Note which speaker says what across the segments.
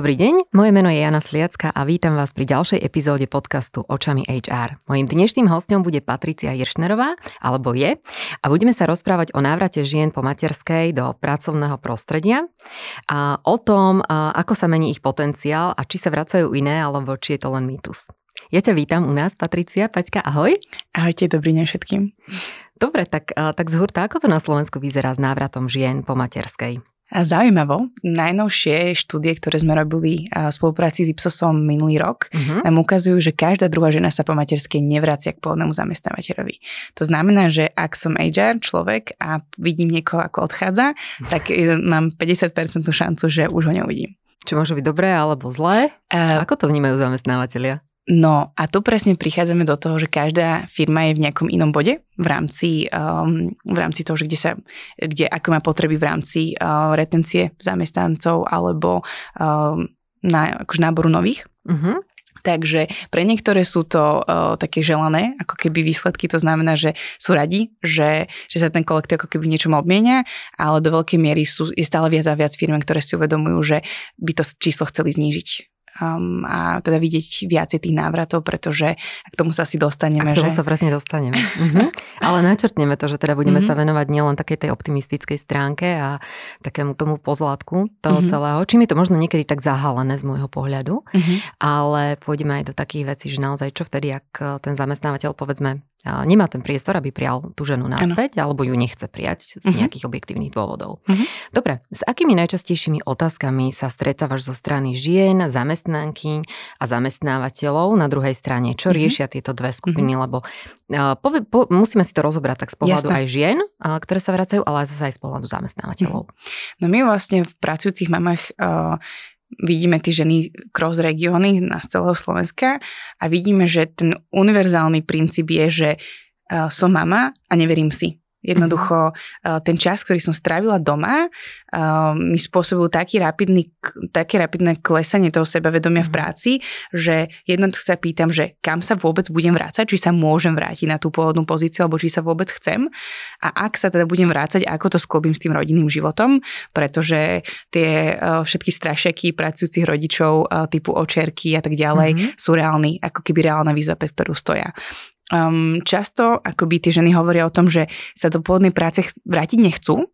Speaker 1: Dobrý deň, moje meno je Jana Sliacka a vítam vás pri ďalšej epizóde podcastu Očami HR. Mojím dnešným hostom bude Patricia Jiršnerová, alebo je, a budeme sa rozprávať o návrate žien po materskej do pracovného prostredia a o tom, ako sa mení ich potenciál a či sa vracajú iné, alebo či je to len mýtus. Ja ťa vítam u nás, Patricia. Paťka, ahoj.
Speaker 2: Ahojte, dobrý deň všetkým.
Speaker 1: Dobre, tak, tak zhurta, ako to na Slovensku vyzerá s návratom žien po materskej?
Speaker 2: Zaujímavo, najnovšie štúdie, ktoré sme robili v spolupráci s Ipsosom minulý rok, uh-huh. nám ukazujú, že každá druhá žena sa po materskej nevracia k pôvodnému zamestnávateľovi. To znamená, že ak som HR človek a vidím niekoho, ako odchádza, tak e, mám 50% šancu, že už ho neuvidím.
Speaker 1: Čo môže byť dobré alebo zlé? Uh, ako to vnímajú zamestnávateľia?
Speaker 2: No a tu presne prichádzame do toho, že každá firma je v nejakom inom bode v rámci, um, v rámci toho, že kde, sa, kde ako má potreby v rámci uh, retencie zamestnancov alebo um, na, akože náboru nových. Uh-huh. Takže pre niektoré sú to uh, také želané, ako keby výsledky, to znamená, že sú radi, že, že sa ten kolektív ako keby niečom obmienia, ale do veľkej miery sú, je stále viac a viac firm, ktoré si uvedomujú, že by to číslo chceli znížiť um, a teda vidieť viacej tých návratov, pretože k tomu sa asi dostaneme.
Speaker 1: A k tomu že... sa presne dostaneme. uh-huh. Ale načrtneme to, že teda budeme uh-huh. sa venovať nielen takej tej optimistickej stránke a takému tomu pozlátku toho uh-huh. celého, čím je to možno niekedy tak zahalené z môjho pohľadu, uh-huh. ale pôjdeme aj do takých vecí, že naozaj čo vtedy, ak ten zamestnávateľ povedzme nemá ten priestor, aby prijal tú ženu naspäť, ano. alebo ju nechce prijať z uh-huh. nejakých objektívnych dôvodov. Uh-huh. Dobre, s akými najčastejšími otázkami sa stretávaš zo strany žien, zamestnanky a zamestnávateľov na druhej strane? Čo uh-huh. riešia tieto dve skupiny? Uh-huh. Lebo uh, po, po, musíme si to rozobrať tak z pohľadu Jasne. aj žien, uh, ktoré sa vracajú, ale zase aj z pohľadu zamestnávateľov. Uh-huh.
Speaker 2: No my vlastne v pracujúcich mamách uh, vidíme tie ženy cross regióny z celého Slovenska a vidíme, že ten univerzálny princíp je, že uh, som mama a neverím si. Jednoducho uh, ten čas, ktorý som strávila doma, uh, mi spôsobil taký rapidný, také rapidné klesanie toho sebavedomia v mhm. práci, že jednoducho sa pýtam, že kam sa vôbec budem vrácať, či sa môžem vrátiť na tú pôvodnú pozíciu, alebo či sa vôbec chcem. A ak sa teda budem vrácať, ako to sklobím s tým rodinným životom, pretože tie uh, všetky strašeky pracujúcich rodičov typu očerky a tak ďalej mm-hmm. sú reálni, ako keby reálna výzva, bez ktorú stoja. Um, často akoby tie ženy hovoria o tom, že sa do pôvodnej práce vrátiť nechcú,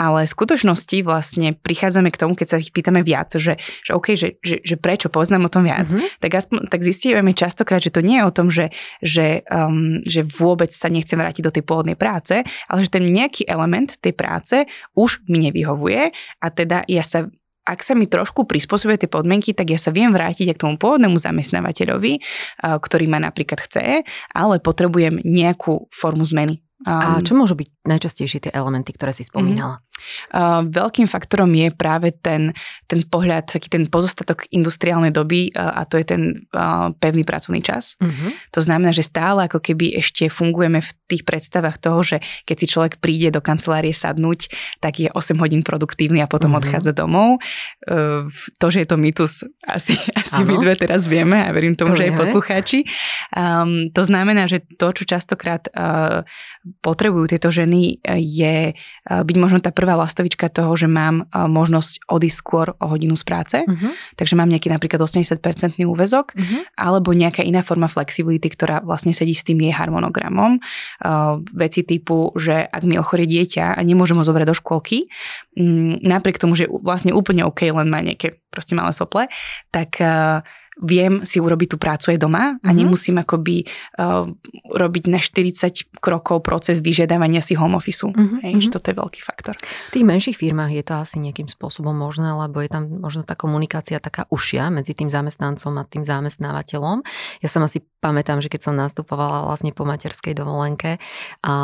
Speaker 2: ale v skutočnosti vlastne prichádzame k tomu, keď sa ich pýtame viac, že, že OK, že, že, že prečo poznám o tom viac, mm-hmm. tak, aspoň, tak zistíme častokrát, že to nie je o tom, že, že, um, že vôbec sa nechcem vrátiť do tej pôvodnej práce, ale že ten nejaký element tej práce už mi nevyhovuje a teda ja sa ak sa mi trošku prispôsobia tie podmienky, tak ja sa viem vrátiť k tomu pôvodnému zamestnávateľovi, ktorý ma napríklad chce, ale potrebujem nejakú formu zmeny.
Speaker 1: A čo môžu byť najčastejšie tie elementy, ktoré si spomínala?
Speaker 2: Uh, veľkým faktorom je práve ten, ten pohľad, taký ten pozostatok industriálnej doby uh, a to je ten uh, pevný pracovný čas. Uh-huh. To znamená, že stále ako keby ešte fungujeme v tých predstavách toho, že keď si človek príde do kancelárie sadnúť, tak je 8 hodín produktívny a potom uh-huh. odchádza domov. To, že je to mýtus, asi, asi my dve teraz vieme a verím tomu, to že aj poslucháči. Um, to znamená, že to, čo častokrát uh, potrebujú tieto ženy, je uh, byť možno tá prvá prvá lastovička toho, že mám možnosť odísť skôr o hodinu z práce, uh-huh. takže mám nejaký napríklad 80-percentný úvezok, uh-huh. alebo nejaká iná forma flexibility, ktorá vlastne sedí s tým jej harmonogramom. Uh, veci typu, že ak mi ochorie dieťa a nemôžem ho zobrať do škôlky, um, napriek tomu, že vlastne úplne OK, len má nejaké proste malé sople, tak uh, viem si urobiť tú prácu aj doma a mm-hmm. nemusím akoby uh, robiť na 40 krokov proces vyžiadavania si home office. Mm-hmm. Hej, že mhm. toto je veľký faktor.
Speaker 1: V tých menších firmách je to asi nejakým spôsobom možné, lebo je tam možno tá komunikácia taká ušia medzi tým zamestnancom a tým zamestnávateľom. Ja som asi pamätám, že keď som nastupovala vlastne po materskej dovolenke a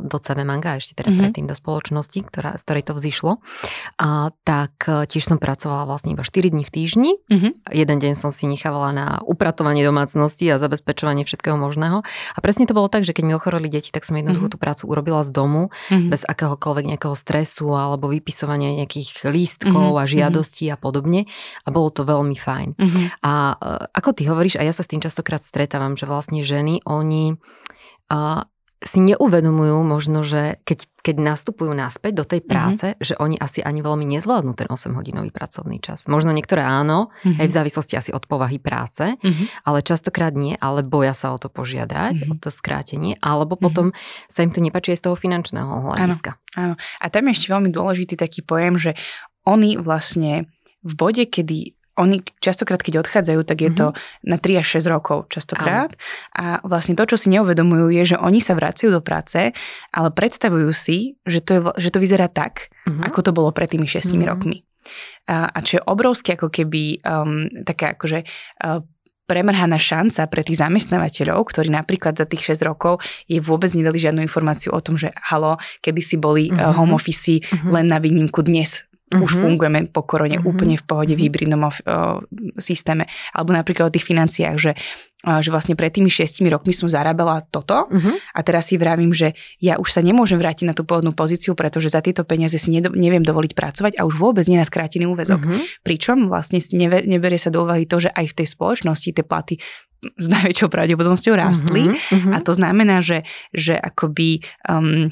Speaker 1: do CV Manga, ešte teda mm-hmm. predtým do spoločnosti, ktorá, z ktorej to vzýšlo, a, tak e, tiež som pracovala vlastne iba 4 dní v týždni. Mm-hmm. Jeden deň som si nechávala na upratovanie domácnosti a zabezpečovanie všetkého možného. A presne to bolo tak, že keď mi ochoreli deti, tak som jednoducho mm-hmm. tú prácu urobila z domu, mm-hmm. bez akéhokoľvek nejakého stresu alebo vypisovania nejakých lístkov mm-hmm. a žiadostí a podobne. A bolo to veľmi fajn. Mm-hmm. A e, ako ty hovoríš, a ja sa s tým častokrát stretávam, že vlastne ženy, oni si neuvedomujú možno, že keď, keď nastupujú naspäť do tej mhm. práce, mm-hmm. že oni asi ani veľmi nezvládnu ten 8-hodinový pracovný čas. Možno niektoré áno, mm-hmm. aj v závislosti asi od povahy práce, mm-hmm. ale častokrát nie, ale boja sa o to požiadať, mm-hmm. o to skrátenie, alebo potom mm-hmm. sa im to nepáči aj z toho finančného hľadiska.
Speaker 2: Áno, áno. A tam je ešte veľmi dôležitý taký pojem, že oni vlastne v bode, kedy oni častokrát, keď odchádzajú, tak je to mm-hmm. na 3 až 6 rokov častokrát. A vlastne to, čo si neuvedomujú, je, že oni sa vracajú do práce, ale predstavujú si, že to, je, že to vyzerá tak, mm-hmm. ako to bolo pred tými 6 mm-hmm. rokmi. A, a čo je obrovské ako keby um, taká akože uh, premrhaná šanca pre tých zamestnávateľov, ktorí napríklad za tých 6 rokov je vôbec nedali žiadnu informáciu o tom, že halo, kedy si boli mm-hmm. home office mm-hmm. len na výnimku dnes uh-huh. už mhm. fungujeme po korone uh-huh. úplne v pohode v mhm. hybridnom uh, systéme. Alebo napríklad o tých financiách, že, uh, že vlastne pred tými šiestimi rokmi som zarábala toto uh-huh. a teraz si vravím, že ja už sa nemôžem vrátiť na tú pôvodnú pozíciu, pretože za tieto peniaze si nedo, neviem dovoliť pracovať a už vôbec nie na skrátený úvezok. Uh-huh. Pričom vlastne neve, neberie sa do úvahy to, že aj v tej spoločnosti tie platy s najväčšou pravdepodobnosťou rástli uh-huh. a to znamená, že, že akoby um,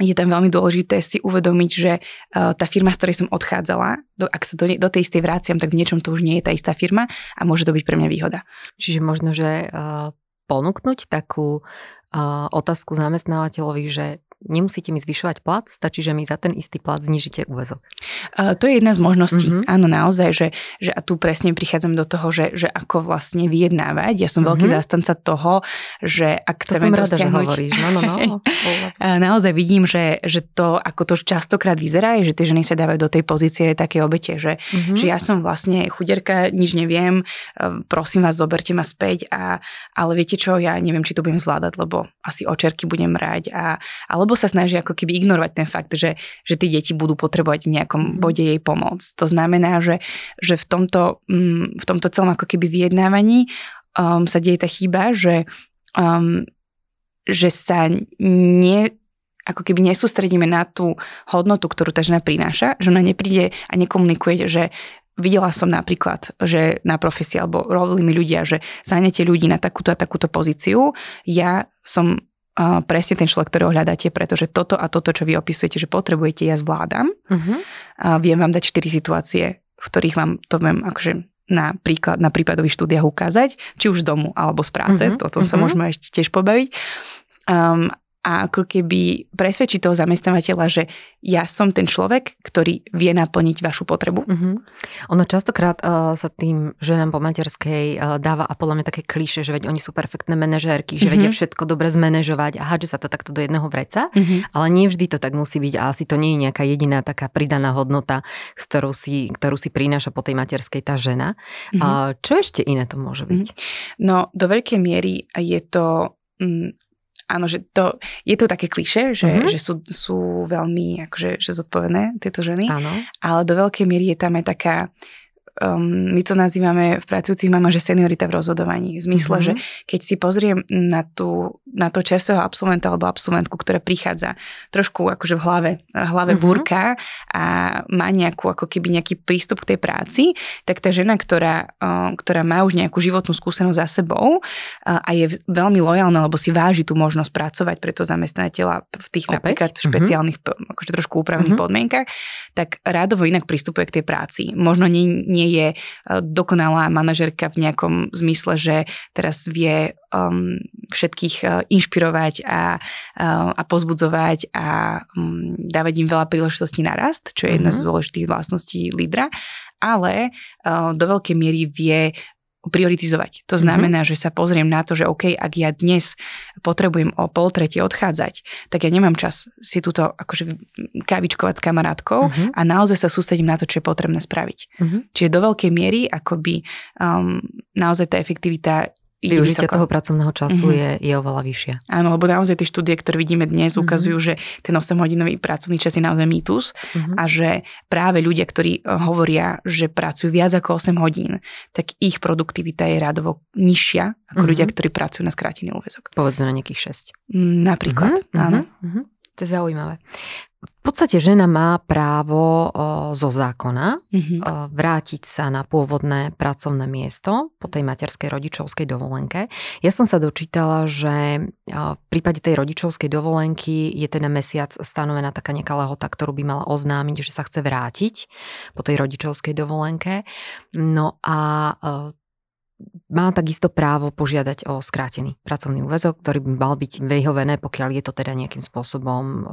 Speaker 2: je tam veľmi dôležité si uvedomiť, že uh, tá firma, z ktorej som odchádzala, do, ak sa do, do tej istej vráciam, tak v niečom to už nie je tá istá firma a môže to byť pre mňa výhoda.
Speaker 1: Čiže možno, že uh, ponúknuť takú uh, otázku zamestnávateľovi, že nemusíte mi zvyšovať plat, stačí, že mi za ten istý plat znižíte úvezok.
Speaker 2: Uh, to je jedna z možností. Mm-hmm. Áno, naozaj, že, že a tu presne prichádzam do toho, že, že ako vlastne vyjednávať. Ja som mm-hmm. veľký zástanca toho, že ak
Speaker 1: to chceme som rada, dosiahnuť... že hovoríš. No, no, no.
Speaker 2: naozaj vidím, že, že to, ako to častokrát vyzerá, je, že tie ženy sa dávajú do tej pozície také obete, že, mm-hmm. že ja som vlastne chuderka, nič neviem, prosím vás, zoberte ma späť, a, ale viete čo, ja neviem, či to budem zvládať, lebo asi očerky budem mrať, a, alebo alebo sa snaží ako keby ignorovať ten fakt, že, že tí deti budú potrebovať v nejakom mm. bode jej pomoc. To znamená, že, že v, tomto, mm, v tomto celom ako keby vyjednávaní um, sa deje tá chyba, že, um, že sa nie, ako keby nesústredíme na tú hodnotu, ktorú tá žena prináša, že ona nepríde a nekomunikuje, že videla som napríklad, že na profesii alebo robili mi ľudia, že zahnete ľudí na takúto a takúto pozíciu, ja som presne ten človek, ktorého hľadáte, pretože toto a toto, čo vy opisujete, že potrebujete, ja zvládam. Uh-huh. Uh, viem vám dať 4 situácie, v ktorých vám to viem akože na, príklad, na prípadových štúdiách ukázať, či už z domu alebo z práce, uh-huh. o tom uh-huh. sa môžeme ešte tiež pobaviť. Um, a ako keby presvedčiť toho zamestnávateľa, že ja som ten človek, ktorý vie naplniť vašu potrebu. Mm-hmm.
Speaker 1: Ono častokrát uh, sa tým ženám po materskej uh, dáva a podľa mňa také kliše, že veď oni sú perfektné manažérky, že mm-hmm. vedia všetko dobre zmanéžovať a hádže sa to takto do jedného vreca, mm-hmm. ale nie vždy to tak musí byť a asi to nie je nejaká jediná taká pridaná hodnota, s ktorou si, ktorú si prináša po tej materskej tá žena. Mm-hmm. Uh, čo ešte iné to môže byť?
Speaker 2: Mm-hmm. No do veľkej miery je to... Mm, áno, že to, je to také kliše, že, mm-hmm. že sú, sú veľmi akože, že zodpovedné tieto ženy, áno. ale do veľkej miery je tam aj taká um, my to nazývame v pracujúcich mama, že seniorita v rozhodovaní. V zmysle, mm-hmm. že keď si pozriem na, tú, na to čerstvého absolventa alebo absolventku, ktorá prichádza trošku akože v hlave, hlave mm-hmm. búrka a má nejakú, ako keby nejaký prístup k tej práci, tak tá žena, ktorá, ktorá má už nejakú životnú skúsenosť za sebou uh, a je veľmi lojálna, lebo si váži tú možnosť pracovať pre to zamestnateľa v tých Opäť? napríklad mm-hmm. špeciálnych, akože trošku úpravných mm-hmm. podmienkach, tak rádovo inak pristupuje k tej práci. Možno nie, nie je e, dokonalá manažerka v nejakom zmysle, že teraz vie um, všetkých uh, inšpirovať a, uh, a pozbudzovať a um, dávať im veľa príležitostí na rast, čo je jedna mm-hmm. z dôležitých vlastností lídra, ale uh, do veľkej miery vie prioritizovať. To mhm. znamená, mm-hmm. že sa pozriem na to, že OK, ak ja dnes potrebujem o pol tretie odchádzať, tak ja nemám čas si túto akože kávičkovať s kamarátkou mm-hmm. a naozaj sa sústredím na to, čo je potrebné spraviť. Mm-hmm. Čiže do veľkej miery akoby um, naozaj tá efektivita
Speaker 1: Využitie toho pracovného času mm-hmm. je, je oveľa vyššia.
Speaker 2: Áno, lebo naozaj tie štúdie, ktoré vidíme dnes, mm-hmm. ukazujú, že ten 8-hodinový pracovný čas je naozaj mýtus mm-hmm. a že práve ľudia, ktorí eh, hovoria, že pracujú viac ako 8 hodín, tak ich produktivita je radovo nižšia ako mm-hmm. ľudia, ktorí pracujú na skrátený úvezok.
Speaker 1: Povedzme na nejakých 6.
Speaker 2: Mm, napríklad, mm-hmm. áno. Mm-hmm.
Speaker 1: To je zaujímavé. V podstate žena má právo o, zo zákona mm-hmm. o, vrátiť sa na pôvodné pracovné miesto po tej materskej rodičovskej dovolenke. Ja som sa dočítala, že o, v prípade tej rodičovskej dovolenky je teda mesiac stanovená taká nejaká lehota, ktorú by mala oznámiť, že sa chce vrátiť po tej rodičovskej dovolenke. No a má takisto právo požiadať o skrátený pracovný úvezok, ktorý by mal byť vyhovené, pokiaľ je to teda nejakým spôsobom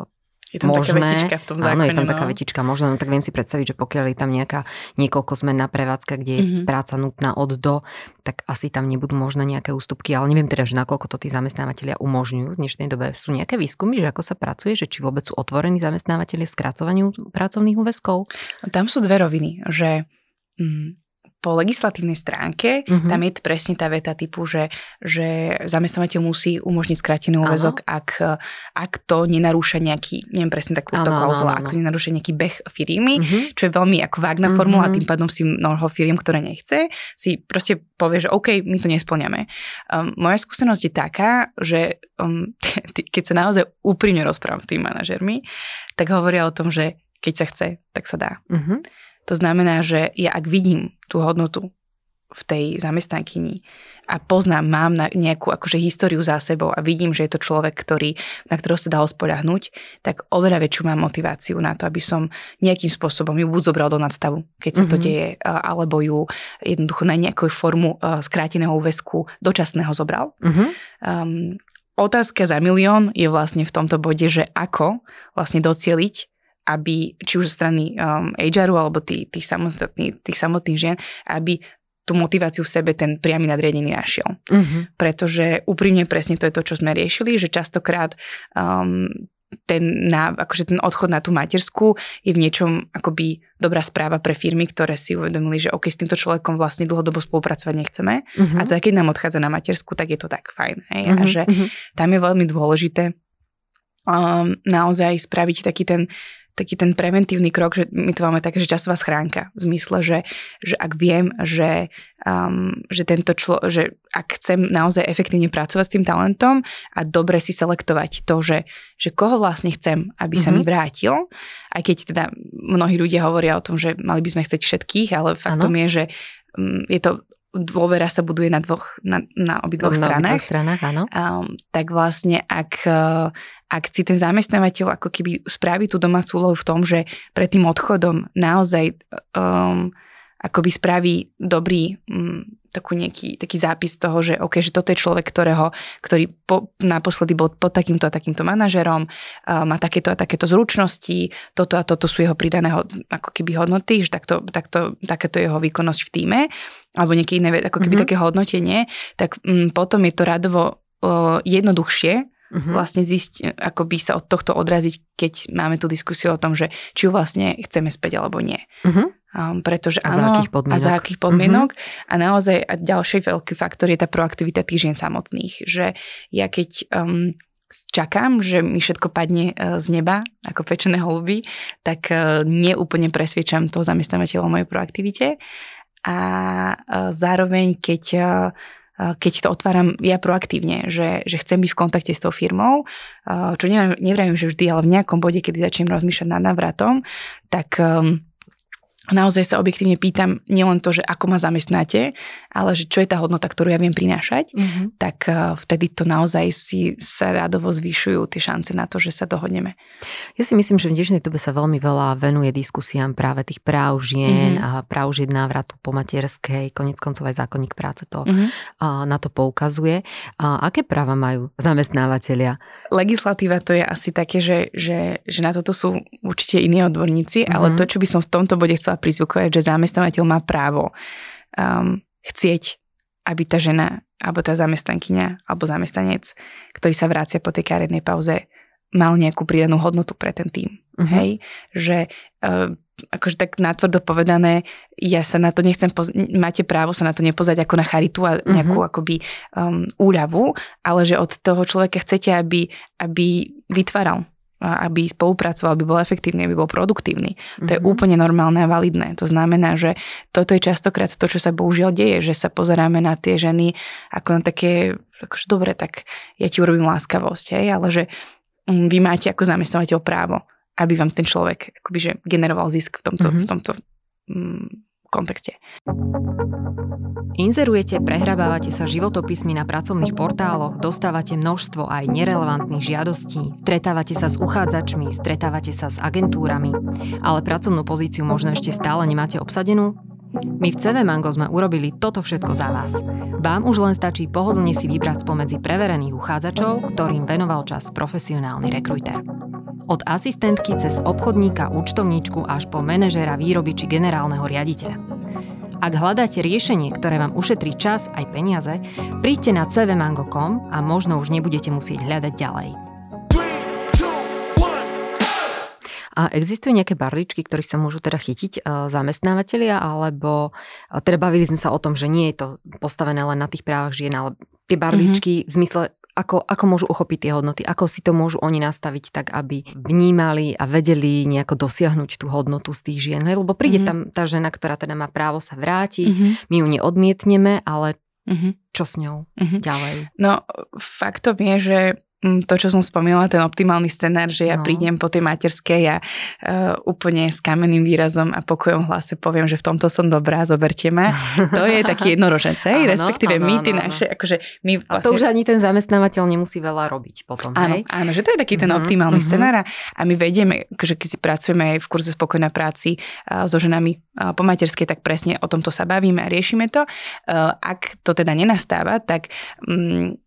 Speaker 2: je tam
Speaker 1: možné.
Speaker 2: taká vetička v tom zákone.
Speaker 1: Áno, je tam
Speaker 2: no.
Speaker 1: taká vetička možno, no tak viem si predstaviť, že pokiaľ je tam nejaká niekoľko zmen na prevádzka, kde je mm-hmm. práca nutná od do, tak asi tam nebudú možné nejaké ústupky, ale neviem teda, že nakoľko to tí zamestnávateľia umožňujú. V dnešnej dobe sú nejaké výskumy, že ako sa pracuje, že či vôbec sú otvorení zamestnávateľia skracovaniu pracovných úväzkov?
Speaker 2: Tam sú dve roviny, že mm, po legislatívnej stránke, uh-huh. tam je presne tá veta typu, že, že zamestnávateľ musí umožniť skrátený úvezok, ak, ak to nenarúša nejaký, neviem presne takú klauzula, ak to nenarúša nejaký beh firmy, uh-huh. čo je veľmi ako vágna uh-huh. formula a tým pádom si mnoho firiem, ktoré nechce, si proste povie, že OK, my to nesplňame. Um, moja skúsenosť je taká, že um, keď sa naozaj úprimne rozprávam s tými manažermi, tak hovoria o tom, že keď sa chce, tak sa dá. Uh-huh. To znamená, že ja ak vidím tú hodnotu v tej zamestnankyni a poznám, mám na nejakú akože históriu za sebou a vidím, že je to človek, ktorý, na ktorého sa dalo spoľahnúť, tak oveľa väčšiu mám motiváciu na to, aby som nejakým spôsobom ju buď zobral do nadstavu, keď sa to mm-hmm. deje, alebo ju jednoducho na nejakú formu skráteného úvesku dočasného zobral. Mm-hmm. Um, otázka za milión je vlastne v tomto bode, že ako vlastne docieliť aby či už zo strany um, HR-u alebo tých, tých, samotných, tých samotných žien, aby tú motiváciu v sebe ten priamy nadriadený našiel. Uh-huh. Pretože úprimne presne to je to, čo sme riešili, že častokrát um, ten, na, akože ten odchod na tú materskú je v niečom akoby dobrá správa pre firmy, ktoré si uvedomili, že OK, s týmto človekom vlastne dlhodobo spolupracovať nechceme uh-huh. a teda keď nám odchádza na materskú, tak je to tak fajn. Hej? Uh-huh. A že uh-huh. tam je veľmi dôležité um, naozaj spraviť taký ten taký ten preventívny krok, že my to máme také, že časová schránka. V zmysle, že, že ak viem, že, um, že tento člo, že ak chcem naozaj efektívne pracovať s tým talentom a dobre si selektovať to, že, že koho vlastne chcem, aby sa mm-hmm. mi vrátil, aj keď teda mnohí ľudia hovoria o tom, že mali by sme chcieť všetkých, ale faktom ano. je, že um, je to dôvera sa buduje na dvoch, na, na obidvoch
Speaker 1: na
Speaker 2: stranách.
Speaker 1: stranách, áno.
Speaker 2: Um, tak vlastne, ak, ak si ten zamestnávateľ ako keby spraví tú domácu úlohu v tom, že pred tým odchodom naozaj um, akoby spraví dobrý um, takú nejaký, taký zápis toho, že OK, že toto je človek, ktorého, ktorý po, naposledy bol pod takýmto a takýmto manažerom, uh, má takéto a takéto zručnosti, toto a toto sú jeho pridané ako keby hodnoty, že takto, takto, takéto je jeho výkonnosť v týme, alebo nejaké iné, ako keby mm-hmm. také hodnotenie, tak um, potom je to radovo uh, jednoduchšie, Uh-huh. vlastne zísť, ako by sa od tohto odraziť, keď máme tú diskusiu o tom, že či ju vlastne chceme späť alebo nie. Uh-huh. Um, pretože
Speaker 1: a
Speaker 2: áno,
Speaker 1: za akých podmienok.
Speaker 2: A za akých podmienok. Uh-huh. A naozaj a ďalší veľký faktor je tá proaktivita tých žien samotných. Že ja keď um, čakám, že mi všetko padne uh, z neba, ako pečené holuby, tak uh, neúplne presviečam toho zamestnávateľa o mojej proaktivite. A uh, zároveň, keď uh, keď to otváram ja proaktívne, že, že chcem byť v kontakte s tou firmou, čo nevravím, že vždy, ale v nejakom bode, kedy začnem rozmýšľať nad návratom, tak um, naozaj sa objektívne pýtam nielen to, že ako ma zamestnáte, ale že čo je tá hodnota, ktorú ja viem prinášať, mm-hmm. tak uh, vtedy to naozaj si sa radovo zvyšujú tie šance na to, že sa dohodneme.
Speaker 1: Ja si myslím, že v dnešnej dobe sa veľmi veľa venuje diskusiám práve tých práv žien mm-hmm. a práv žien návratu po materskej, konec koncov aj zákonník práce to mm-hmm. uh, na to poukazuje. Uh, aké práva majú zamestnávateľia?
Speaker 2: Legislatíva to je asi také, že, že, že na toto sú určite iní odborníci, mm-hmm. ale to, čo by som v tomto bode chcela prizvukovať, že zamestnávateľ má právo um, chcieť, aby tá žena alebo tá zamestnankyňa alebo zamestnanec, ktorý sa vrácia po tej kariérnej pauze, mal nejakú pridanú hodnotu pre ten tým. Uh-huh. Hej? Že uh, akože tak natvrdo povedané, ja sa na to nechcem, poz- máte právo sa na to nepozať ako na charitu a nejakú uh-huh. akoby um, úľavu, ale že od toho človeka chcete, aby, aby vytváral aby spolupracoval, aby bol efektívny, aby bol produktívny. To je mm-hmm. úplne normálne a validné. To znamená, že toto je častokrát to, čo sa bohužiaľ deje, že sa pozeráme na tie ženy ako na také, akože dobre, tak ja ti urobím láskavosť, hej, ale že um, vy máte ako zamestnávateľ právo, aby vám ten človek akoby, že generoval zisk v tomto, mm-hmm. v tomto um, kontexte.
Speaker 1: Inzerujete, prehrabávate sa životopismi na pracovných portáloch, dostávate množstvo aj nerelevantných žiadostí, stretávate sa s uchádzačmi, stretávate sa s agentúrami, ale pracovnú pozíciu možno ešte stále nemáte obsadenú? My v CV Mango sme urobili toto všetko za vás. Vám už len stačí pohodlne si vybrať spomedzi preverených uchádzačov, ktorým venoval čas profesionálny rekruter. Od asistentky cez obchodníka, účtovníčku až po manažéra výroby či generálneho riaditeľa. Ak hľadáte riešenie, ktoré vám ušetrí čas aj peniaze, príďte na cvmango.com a možno už nebudete musieť hľadať ďalej. A existujú nejaké barličky, ktorých sa môžu teda chytiť uh, zamestnávateľia, alebo uh, teda bavili sme sa o tom, že nie je to postavené len na tých právach žien, ale tie barličky mm-hmm. v zmysle ako, ako môžu uchopiť tie hodnoty, ako si to môžu oni nastaviť tak, aby vnímali a vedeli nejako dosiahnuť tú hodnotu z tých žien. Lebo príde mm-hmm. tam tá žena, ktorá teda má právo sa vrátiť, mm-hmm. my ju neodmietneme, ale mm-hmm. čo s ňou mm-hmm. ďalej?
Speaker 2: No, faktom je, že to, čo som spomínala, ten optimálny scenár, že ja no. prídem po tej materskej a uh, úplne s kamenným výrazom a pokojom hlase poviem, že v tomto som dobrá, zoberte ma. To je taký jednoroženec, respektíve áno, my, tie naše, akože my
Speaker 1: vlastne... A to vlastne už ani ten zamestnávateľ nemusí veľa robiť potom,
Speaker 2: áno,
Speaker 1: hej?
Speaker 2: Áno, že to je taký ten uh-huh, optimálny uh-huh. scenár a my vedieme, že keď si pracujeme aj v kurze Spokojná práci uh, so ženami uh, po materskej, tak presne o tomto sa bavíme a riešime to. Uh, ak to teda nenastáva, tak um,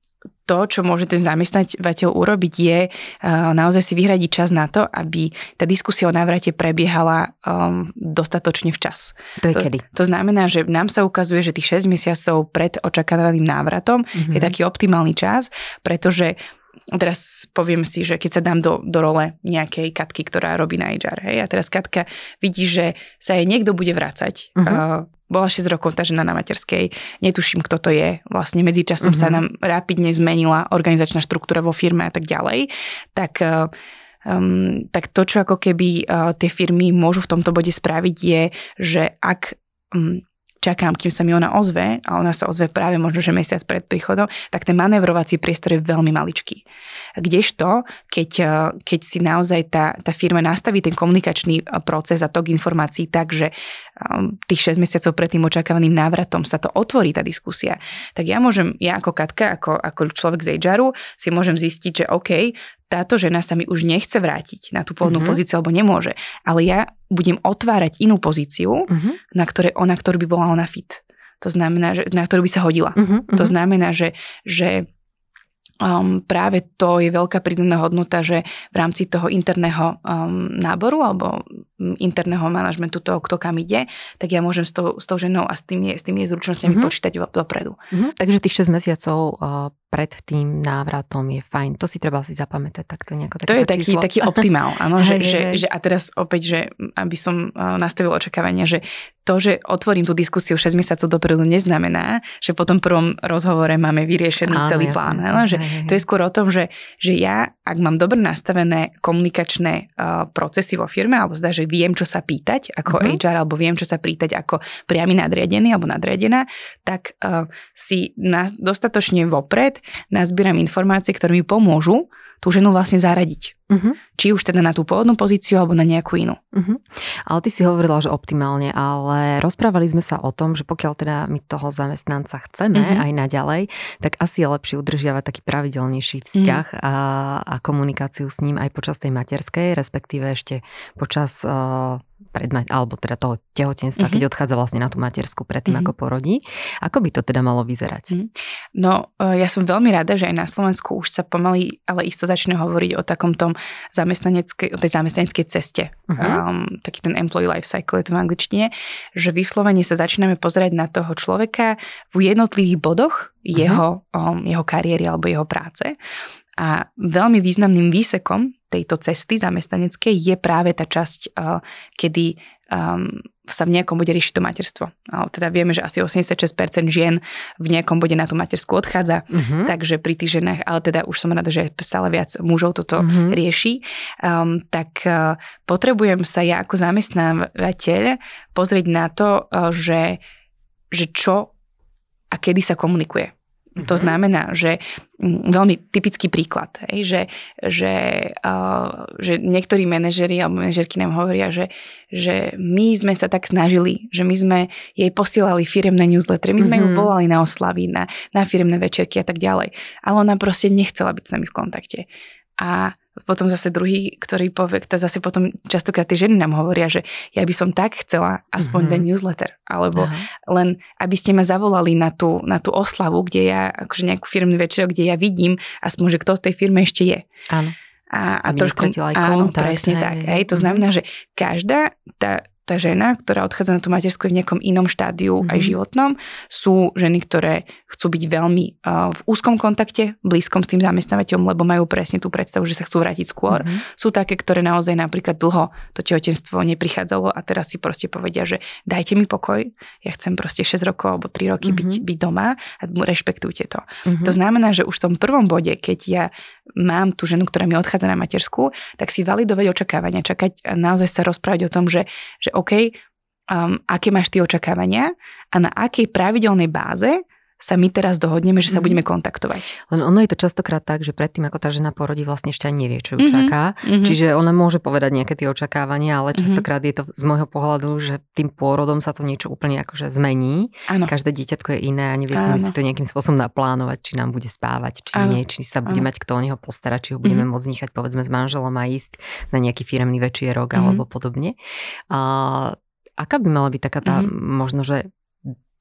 Speaker 2: to, čo môže ten zamestnávateľ urobiť, je uh, naozaj si vyhradiť čas na to, aby tá diskusia o návrate prebiehala um, dostatočne včas.
Speaker 1: To je to, kedy?
Speaker 2: To znamená, že nám sa ukazuje, že tých 6 mesiacov pred očakávaným návratom mm-hmm. je mhm. taký optimálny čas, pretože teraz poviem si, že keď sa dám do, do role nejakej Katky, ktorá robí na HR, hej, a teraz Katka vidí, že sa jej niekto bude vrácať, uh-huh. uh, bola 6 rokov tá žena na materskej, netuším, kto to je, vlastne medzičasom uh-huh. sa mhm. nám rapidne zmenila organizačná štruktúra vo firme a tak ďalej, tak Um, tak to, čo ako keby uh, tie firmy môžu v tomto bode spraviť, je, že ak um, čakám, kým sa mi ona ozve, a ona sa ozve práve možno, že mesiac pred príchodom, tak ten manevrovací priestor je veľmi maličký. Kdežto, keď, eh, keď si naozaj tá, tá firma nastaví ten komunikačný eh, proces a tok informácií tak, že ehm, tých 6 mesiacov pred tým očakávaným návratom sa to otvorí tá diskusia, tak ja môžem, ja ako Katka, ako, ako človek z HR si môžem zistiť, že OK, táto žena sa mi už nechce vrátiť na tú pôvodnú mm-hmm. pozíciu, alebo nemôže. Ale ja budem otvárať inú pozíciu, mm-hmm. na, ktoré, na ktorú by bola ona fit. To znamená, že, na ktorú by sa hodila. Mm-hmm. To znamená, že, že um, práve to je veľká prídavná hodnota, že v rámci toho interného um, náboru alebo interného manažmentu toho, kto kam ide, tak ja môžem s tou, s tou ženou a s tými, s tými zručnosťami mm-hmm. počítať dopredu.
Speaker 1: Mm-hmm. Takže tých 6 mesiacov uh, pred tým návratom je fajn. To si treba si zapamätať takto nejako.
Speaker 2: To je taký, taký optimál, áno, že, že, že, a teraz opäť, že aby som uh, nastavil očakávania, že to, že otvorím tú diskusiu 6 mesiacov dopredu, neznamená, že po tom prvom rozhovore máme vyriešený Áno, celý plán. Jasne, že hej. To je skôr o tom, že, že ja, ak mám dobre nastavené komunikačné uh, procesy vo firme, alebo zdá, že viem, čo sa pýtať ako uh-huh. Mhm. HR, alebo viem, čo sa pýtať ako priamy nadriadený alebo nadriadená, tak uh, si nás dostatočne vopred nazbieram informácie, ktoré mi pomôžu tú ženu vlastne zaradiť. Uh-huh. Či už teda na tú pôvodnú pozíciu alebo na nejakú inú. Uh-huh.
Speaker 1: Ale ty si hovorila, že optimálne, ale rozprávali sme sa o tom, že pokiaľ teda my toho zamestnanca chceme uh-huh. aj naďalej, tak asi je lepšie udržiavať taký pravidelnejší vzťah uh-huh. a, a komunikáciu s ním aj počas tej materskej, respektíve ešte počas uh, predma- alebo teda toho tehotenstva, mm-hmm. keď odchádza vlastne na tú matersku predtým, mm-hmm. ako porodí. Ako by to teda malo vyzerať? Mm-hmm.
Speaker 2: No, e, ja som veľmi rada, že aj na Slovensku už sa pomaly, ale isto začne hovoriť o takom tom zamestnaneckej, o tej zamestnaneckej ceste. Mm-hmm. Um, taký ten employee life cycle je to v angličtine, že vyslovene sa začíname pozerať na toho človeka v jednotlivých bodoch mm-hmm. jeho, um, jeho kariéry alebo jeho práce. A veľmi významným výsekom tejto cesty zamestnaneckej je práve tá časť, uh, kedy um, sa v nejakom bode rieši to materstvo. Teda vieme, že asi 86% žien v nejakom bode na tú matersku odchádza, uh-huh. takže pri tých ženách, ale teda už som rada, že stále viac mužov toto uh-huh. rieši, um, tak uh, potrebujem sa ja ako zamestnávateľ pozrieť na to, uh, že, že čo a kedy sa komunikuje Mm-hmm. To znamená, že veľmi typický príklad, hej, že, že, uh, že niektorí manažeri alebo manažerky nám hovoria, že, že my sme sa tak snažili, že my sme jej posielali firemné newslettery, my sme mm-hmm. ju mhm. volali na oslavy, na, na firemné večerky a tak ďalej. Ale ona proste nechcela byť s nami v kontakte. A potom zase druhý, ktorý povie, to zase potom častokrát tie ženy nám hovoria, že ja by som tak chcela aspoň mm-hmm. ten newsletter, alebo Aha. len aby ste ma zavolali na tú, na tú oslavu, kde ja, akože nejakú firmný večer, kde ja vidím aspoň, že kto v tej firme ešte je.
Speaker 1: Áno.
Speaker 2: A,
Speaker 1: a trošku, aj áno,
Speaker 2: kontakt, presne hej, tak. Hej. To znamená, že každá tá, tá žena, ktorá odchádza na tú matersku v nejakom inom štádiu mm-hmm. aj mhm. životnom, sú ženy, ktoré chcú byť veľmi uh, v úzkom kontakte, blízkom s tým zamestnávateľom, lebo majú presne tú predstavu, že sa chcú vrátiť skôr. Mm-hmm. Sú také, ktoré naozaj napríklad dlho to tehotenstvo neprichádzalo a teraz si proste povedia, že dajte mi pokoj, ja chcem proste 6 rokov alebo 3 roky mm-hmm. byť, byť doma a rešpektujte to. Mm-hmm. To znamená, že už v tom prvom bode, keď ja mám tú ženu, ktorá mi odchádza na matersku, tak si validovať očakávania, čakať a naozaj sa rozprávať o tom, že, že OK, um, aké máš ty očakávania a na akej pravidelnej báze sa my teraz dohodneme, že sa mm. budeme kontaktovať.
Speaker 1: Len ono je to častokrát tak, že predtým, ako tá žena porodí, vlastne ešte ani nevie, čo ju mm-hmm. čaká. Mm-hmm. Čiže ona môže povedať nejaké tie očakávania, ale mhm. častokrát mm-hmm. je to z môjho pohľadu, že tým pôrodom sa to niečo úplne akože zmení. Ano. Každé dieťatko je iné a nevieme si to nejakým spôsobom naplánovať, či nám bude spávať, či ano. nie, či sa bude ano. mať kto o neho postarať, či ho budeme mm-hmm. môcť nechať povedzme s manželom a ísť na nejaký firemný večierok mm-hmm. alebo podobne. A aká by mala byť taká tá mm-hmm. možno, že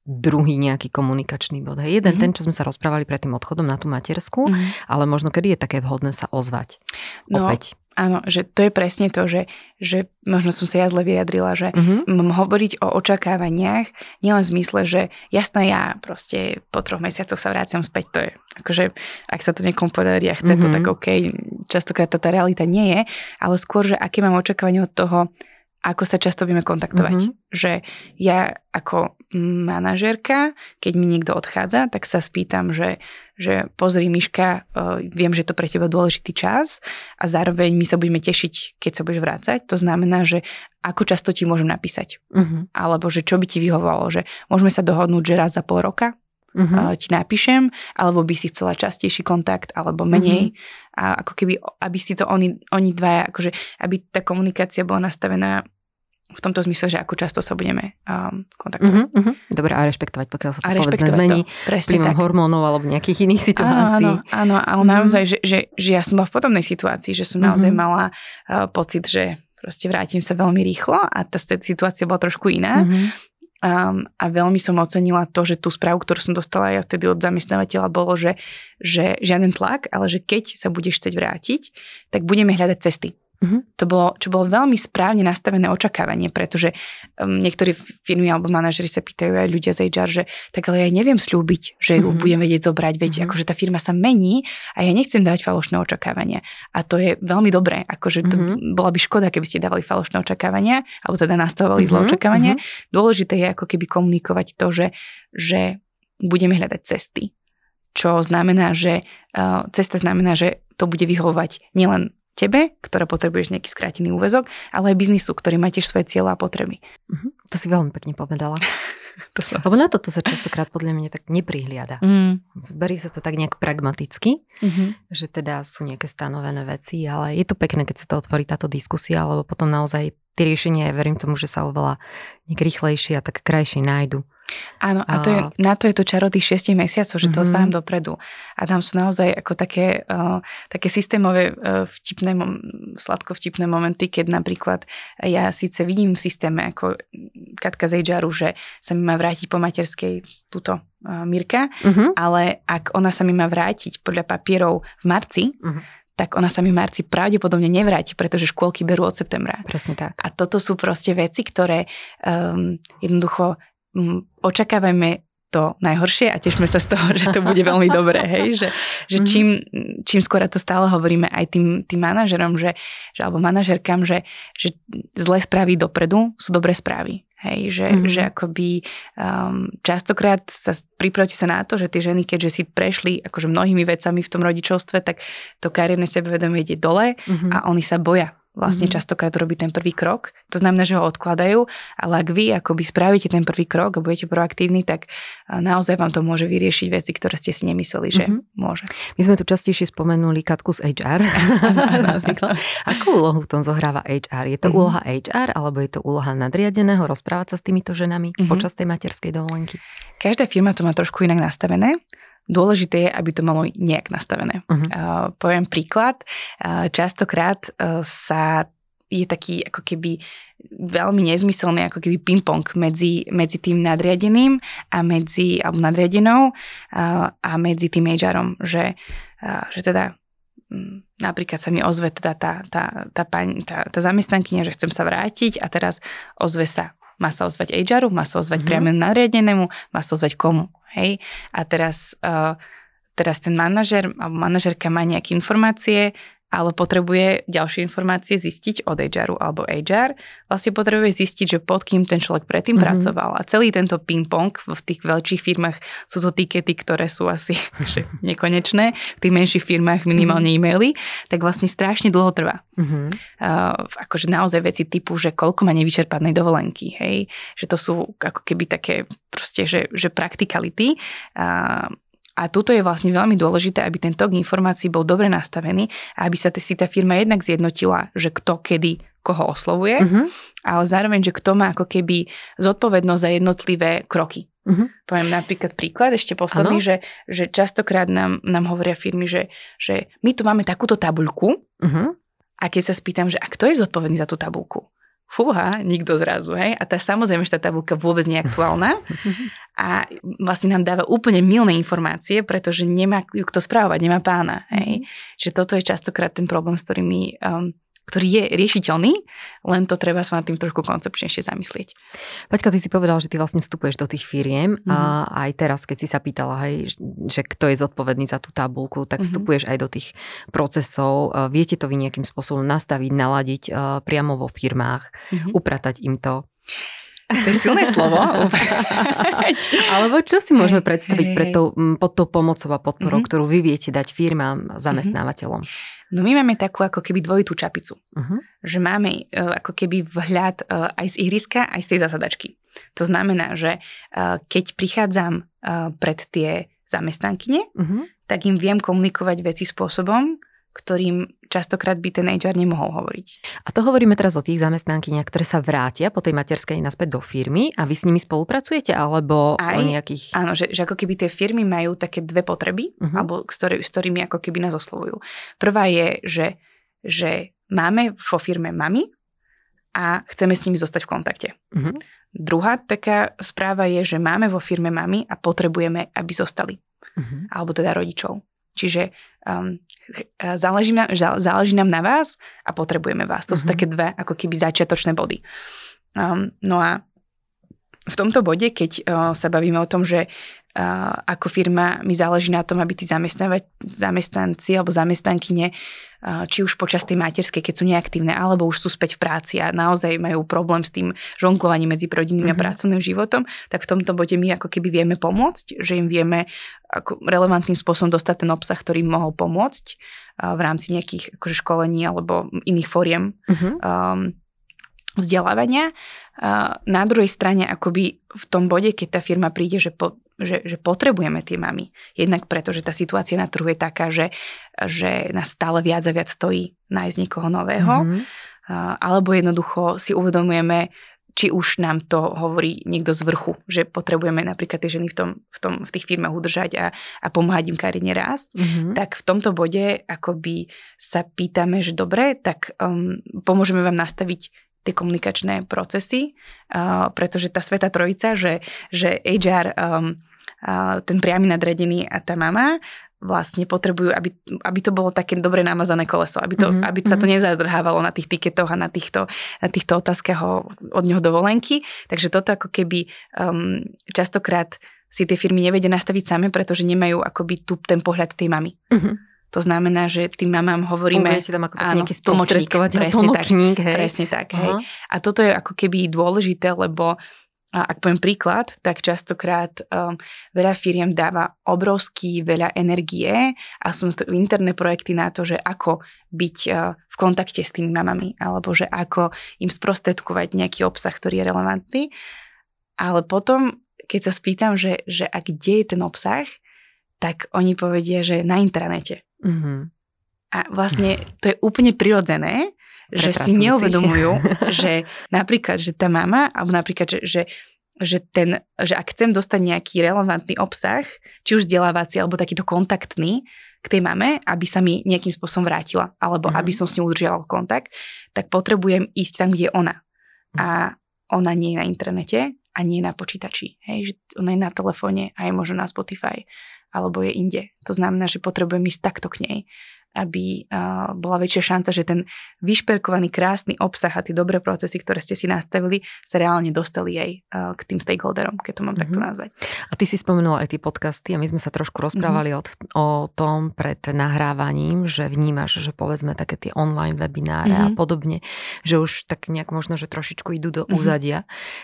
Speaker 1: druhý nejaký komunikačný bod. Hej, jeden mm-hmm. ten, čo sme sa rozprávali pred tým odchodom na tú matersku, mm-hmm. ale možno kedy je také vhodné sa ozvať no, opäť.
Speaker 2: Áno, že to je presne to, že, že možno som sa ja zle vyjadrila, že mm-hmm. mám hovoriť o očakávaniach, nielen v zmysle, že jasné, ja proste po troch mesiacoch sa vráciam späť, to je akože, ak sa to niekomu podarí a chce mm-hmm. to, tak OK, častokrát to tá realita nie je, ale skôr, že aké mám očakávanie od toho, ako sa často budeme kontaktovať. Mm-hmm. Že ja ako manažerka, keď mi niekto odchádza, tak sa spýtam, že, že pozri Miška, uh, viem, že to pre teba dôležitý čas a zároveň my sa budeme tešiť, keď sa budeš vrácať. To znamená, že ako často ti môžem napísať. Mm-hmm. Alebo že čo by ti vyhovalo, že môžeme sa dohodnúť, že raz za pol roka uh-huh. ti napíšem, alebo by si chcela častejší kontakt, alebo menej. Uh-huh. A ako keby, aby si to oni, oni dvaja, akože, aby tá komunikácia bola nastavená v tomto zmysle, že ako často sa budeme um, kontaktovať. Uh-huh, uh-huh.
Speaker 1: Dobre, a rešpektovať, pokiaľ sa to povedzme zmení príjmom hormónov alebo nejakých iných situácií.
Speaker 2: Áno, áno, ale uh-huh. naozaj, že, že, že ja som bola v podobnej situácii, že som naozaj uh-huh. mala uh, pocit, že proste vrátim sa veľmi rýchlo a tá situácia bola trošku iná. Uh-huh. Um, a veľmi som ocenila to, že tú správu, ktorú som dostala ja vtedy od zamestnávateľa, bolo, že, že žiaden tlak, ale že keď sa budeš chcieť vrátiť, tak budeme hľadať cesty. Uh-huh. To bolo, čo bolo veľmi správne nastavené očakávanie, pretože um, niektorí firmy alebo manažeri sa pýtajú aj ľudia z HR, že tak ale ja neviem slúbiť, že ju uh-huh. budem vedieť zobrať, veď uh-huh. akože tá firma sa mení a ja nechcem dávať falošné očakávania. A to je veľmi dobré, akože to uh-huh. bola by škoda, keby ste dávali falošné očakávania, alebo teda nastavovali uh-huh. zlé očakávania. Uh-huh. Dôležité je ako keby komunikovať to, že, že budeme hľadať cesty. Čo znamená, že uh, cesta znamená, že to bude vyhovovať nielen tebe, ktorá potrebuješ nejaký skrátený úvezok, ale aj biznisu, ktorý má tiež svoje cieľa a potreby.
Speaker 1: Uh-huh. To si veľmi pekne povedala. to sa... Lebo na toto sa častokrát podľa mňa tak neprihliada. Mm. Berie sa to tak nejak pragmaticky, mm-hmm. že teda sú nejaké stanovené veci, ale je to pekné, keď sa to otvorí táto diskusia, lebo potom naozaj tie riešenia, ja verím tomu, že sa oveľa nejak rýchlejšie a tak krajšie nájdu.
Speaker 2: Áno, a to je, na to je to čaro tých 6 mesiacov, že to mm-hmm. otváram dopredu. A tam sú naozaj ako také, uh, také systémové uh, vtipné, sladko vtipné momenty, keď napríklad ja síce vidím v systéme ako Katka z HRu, že sa mi má vrátiť po materskej túto uh, Mirka, mm-hmm. ale ak ona sa mi má vrátiť podľa papierov v marci, mm-hmm tak ona sa mi v marci pravdepodobne nevráti, pretože škôlky berú od septembra.
Speaker 1: Presne tak.
Speaker 2: A toto sú proste veci, ktoré um, jednoducho očakávajme to najhoršie a tešme sa z toho, že to bude veľmi dobré, hej, že, že mhm. čím, čím skôr to stále hovoríme aj tým, tým manažerom, že, že alebo manažerkám, že, že zlé správy dopredu sú dobré správy. Hej, že, mm-hmm. že akoby um, častokrát sa pripravte sa na to, že tie ženy, keďže si prešli akože mnohými vecami v tom rodičovstve, tak to kariérne sebevedomie ide dole mm-hmm. a oni sa boja vlastne mm-hmm. častokrát robiť ten prvý krok. To znamená, že ho odkladajú, ale ak vy akoby spravíte ten prvý krok a budete proaktívni, tak naozaj vám to môže vyriešiť veci, ktoré ste si nemysleli, že mm-hmm. môže.
Speaker 1: My sme tu častejšie spomenuli Katku z HR. Akú úlohu v tom zohráva HR? Je to mm-hmm. úloha HR alebo je to úloha nadriadeného rozprávať sa s týmito ženami mm-hmm. počas tej materskej dovolenky?
Speaker 2: Každá firma to má trošku inak nastavené. Dôležité je, aby to malo nejak nastavené. Uh-huh. Uh, poviem príklad. Uh, častokrát uh, sa je taký ako keby veľmi nezmyselný ako keby ping-pong medzi, medzi tým nadriadeným a medzi, alebo nadriadenou uh, a medzi tým HRom, že, uh, že teda napríklad sa mi ozve teda tá, tá, tá, tá, tá, tá zamestnankyňa, že chcem sa vrátiť a teraz ozve sa má sa ozvať HR-u, má sa ozvať mm-hmm. priamo nadriadenému, má sa ozvať komu. Hej? A teraz, uh, teraz ten manažer alebo manažerka má nejaké informácie, ale potrebuje ďalšie informácie zistiť od HR alebo HR. Vlastne potrebuje zistiť, že pod kým ten človek predtým mm-hmm. pracoval. A celý tento ping-pong v tých veľkých firmách sú to tikety, ktoré sú asi nekonečné. V tých menších firmách minimálne mm-hmm. e-maily. Tak vlastne strašne dlho trvá. Mm-hmm. Uh, akože naozaj veci typu, že koľko má nevyčerpanej dovolenky. Hej? Že to sú ako keby také proste, že, že praktikality. Uh, a tuto je vlastne veľmi dôležité, aby ten tok informácií bol dobre nastavený a aby sa si tá firma jednak zjednotila, že kto kedy koho oslovuje, uh-huh. ale zároveň, že kto má ako keby zodpovednosť za jednotlivé kroky. Uh-huh. Poviem napríklad príklad, ešte posledný, že, že častokrát nám, nám hovoria firmy, že, že my tu máme takúto tabuľku uh-huh. a keď sa spýtam, že a kto je zodpovedný za tú tabuľku? Fúha, nikto zrazu, hej. A tá samozrejme, že tá tabulka vôbec nie je aktuálna a vlastne nám dáva úplne milné informácie, pretože nemá ju kto správovať, nemá pána, hej. Že toto je častokrát ten problém, s ktorými um, ktorý je riešiteľný, len to treba sa nad tým trošku koncepčnejšie zamyslieť.
Speaker 1: Paťka, ty si povedal, že ty vlastne vstupuješ do tých firiem mm. a mhm. aj teraz, keď si sa pýtala, hej, že kto je zodpovedný za tú tabulku, tak mm-hmm. vstupuješ aj do tých procesov. Viete to vy nejakým spôsobom nastaviť, naladiť priamo vo firmách, mm-hmm. upratať im to?
Speaker 2: To je silné slovo.
Speaker 1: Alebo čo si môžeme predstaviť hey. Tou, pod tou pomocou a podporou, mm-hmm. ktorú vy viete dať firmám, zamestnávateľom?
Speaker 2: No my máme takú ako keby dvojitú čapicu. Uh-huh. Že máme uh, ako keby vhľad uh, aj z ihriska, aj z tej zasadačky. To znamená, že uh, keď prichádzam pred tie zamestnankyne, uh-huh. tak im viem komunikovať veci spôsobom, ktorým častokrát by ten HR nemohol hovoriť.
Speaker 1: A to hovoríme teraz o tých zamestnankyniach, ktoré sa vrátia po tej materskej naspäť do firmy a vy s nimi spolupracujete alebo Aj, o nejakých...
Speaker 2: Áno, že, že ako keby tie firmy majú také dve potreby, uh-huh. alebo s, ktorý, s ktorými ako keby nás oslovujú. Prvá je, že, že máme vo firme mami a chceme s nimi zostať v kontakte. Uh-huh. Druhá taká správa je, že máme vo firme mami a potrebujeme, aby zostali. Uh-huh. Alebo teda rodičov. Čiže um, záleží, nám, záleží nám na vás a potrebujeme vás. To uh-huh. sú mhm. také dve ako keby začiatočné body. Um, no a v tomto bode, keď uh, sa bavíme o tom, že uh, ako firma mi záleží na tom, aby tí zamestnanci alebo zamestnankyne či už počas tej materskej, keď sú neaktívne, alebo už sú späť v práci a naozaj majú problém s tým žonglovaním medzi rodinným mm-hmm. a mhm. pracovným životom, tak v tomto bode my ako keby vieme pomôcť, že im vieme ako relevantným spôsobom dostať ten obsah, ktorý im mohol pomôcť v rámci nejakých akože školení alebo iných fóriem mm-hmm. um, vzdelávania. Na druhej strane, akoby v tom bode, keď tá firma príde, že, po, že, že potrebujeme tie mamy. Jednak preto, že tá situácia na trhu je taká, že, že nás stále viac a viac stojí nájsť niekoho nového. Mm-hmm. Alebo jednoducho si uvedomujeme, či už nám to hovorí niekto z vrchu, že potrebujeme napríklad tie ženy v, tom, v, tom, v tých firmách udržať a, a pomáhať im kariérne rásť, mm-hmm. tak v tomto bode akoby sa pýtame, že dobre, tak um, pomôžeme vám nastaviť tie komunikačné procesy, uh, pretože tá Sveta Trojica, že, že HR, um, uh, ten priamy nadredený a tá mama vlastne potrebujú, aby, aby to bolo také dobre namazané koleso, aby, to, mm-hmm. aby sa to mhm. nezadrhávalo na tých tiketoch a na týchto, na týchto otázkach od neho dovolenky. Takže toto ako keby um, častokrát si tie firmy nevedia nastaviť same, pretože nemajú akoby tu ten pohľad tej mamy. Mm-hmm. To znamená, že tým mamám hovoríme...
Speaker 1: Fungujete tam ako taký nejaký sprostredkovateľ, pomočník,
Speaker 2: hej. Presne tak, hej. A toto je ako keby dôležité, lebo a ak poviem príklad, tak častokrát um, veľa firiem dáva obrovský veľa energie a sú to interné projekty na to, že ako byť uh, v kontakte s tými mamami alebo že ako im sprostredkovať nejaký obsah, ktorý je relevantný. Ale potom, keď sa spýtam, že, že a kde je ten obsah, tak oni povedia, že na intranete. Mm-hmm. A vlastne to je úplne prirodzené, že si neuvedomujú, že napríklad, že tá mama, alebo napríklad, že, že, že, ten, že ak chcem dostať nejaký relevantný obsah, či už vzdelávací, alebo takýto kontaktný k tej mame, aby sa mi nejakým spôsobom vrátila, alebo mm-hmm. aby som s ňou udržiavala kontakt, tak potrebujem ísť tam, kde je ona. A ona nie je na internete a nie je na počítači. Hej, že ona je na telefóne a je možno na Spotify alebo je inde. To znamená, že potrebujem ísť takto k nej aby bola väčšia šanca, že ten vyšperkovaný krásny obsah a tie dobré procesy, ktoré ste si nastavili, sa reálne dostali aj k tým stakeholderom, keď to mám mm-hmm. takto mhm. nazvať.
Speaker 1: A ty si spomenula aj tie podcasty a my sme sa trošku rozprávali mm-hmm. o, o tom pred nahrávaním, že vnímaš, že povedzme také tie online webináre mm-hmm. a mhm. podobne, že už tak nejak možno, že trošičku idú do mm-hmm. úzadia,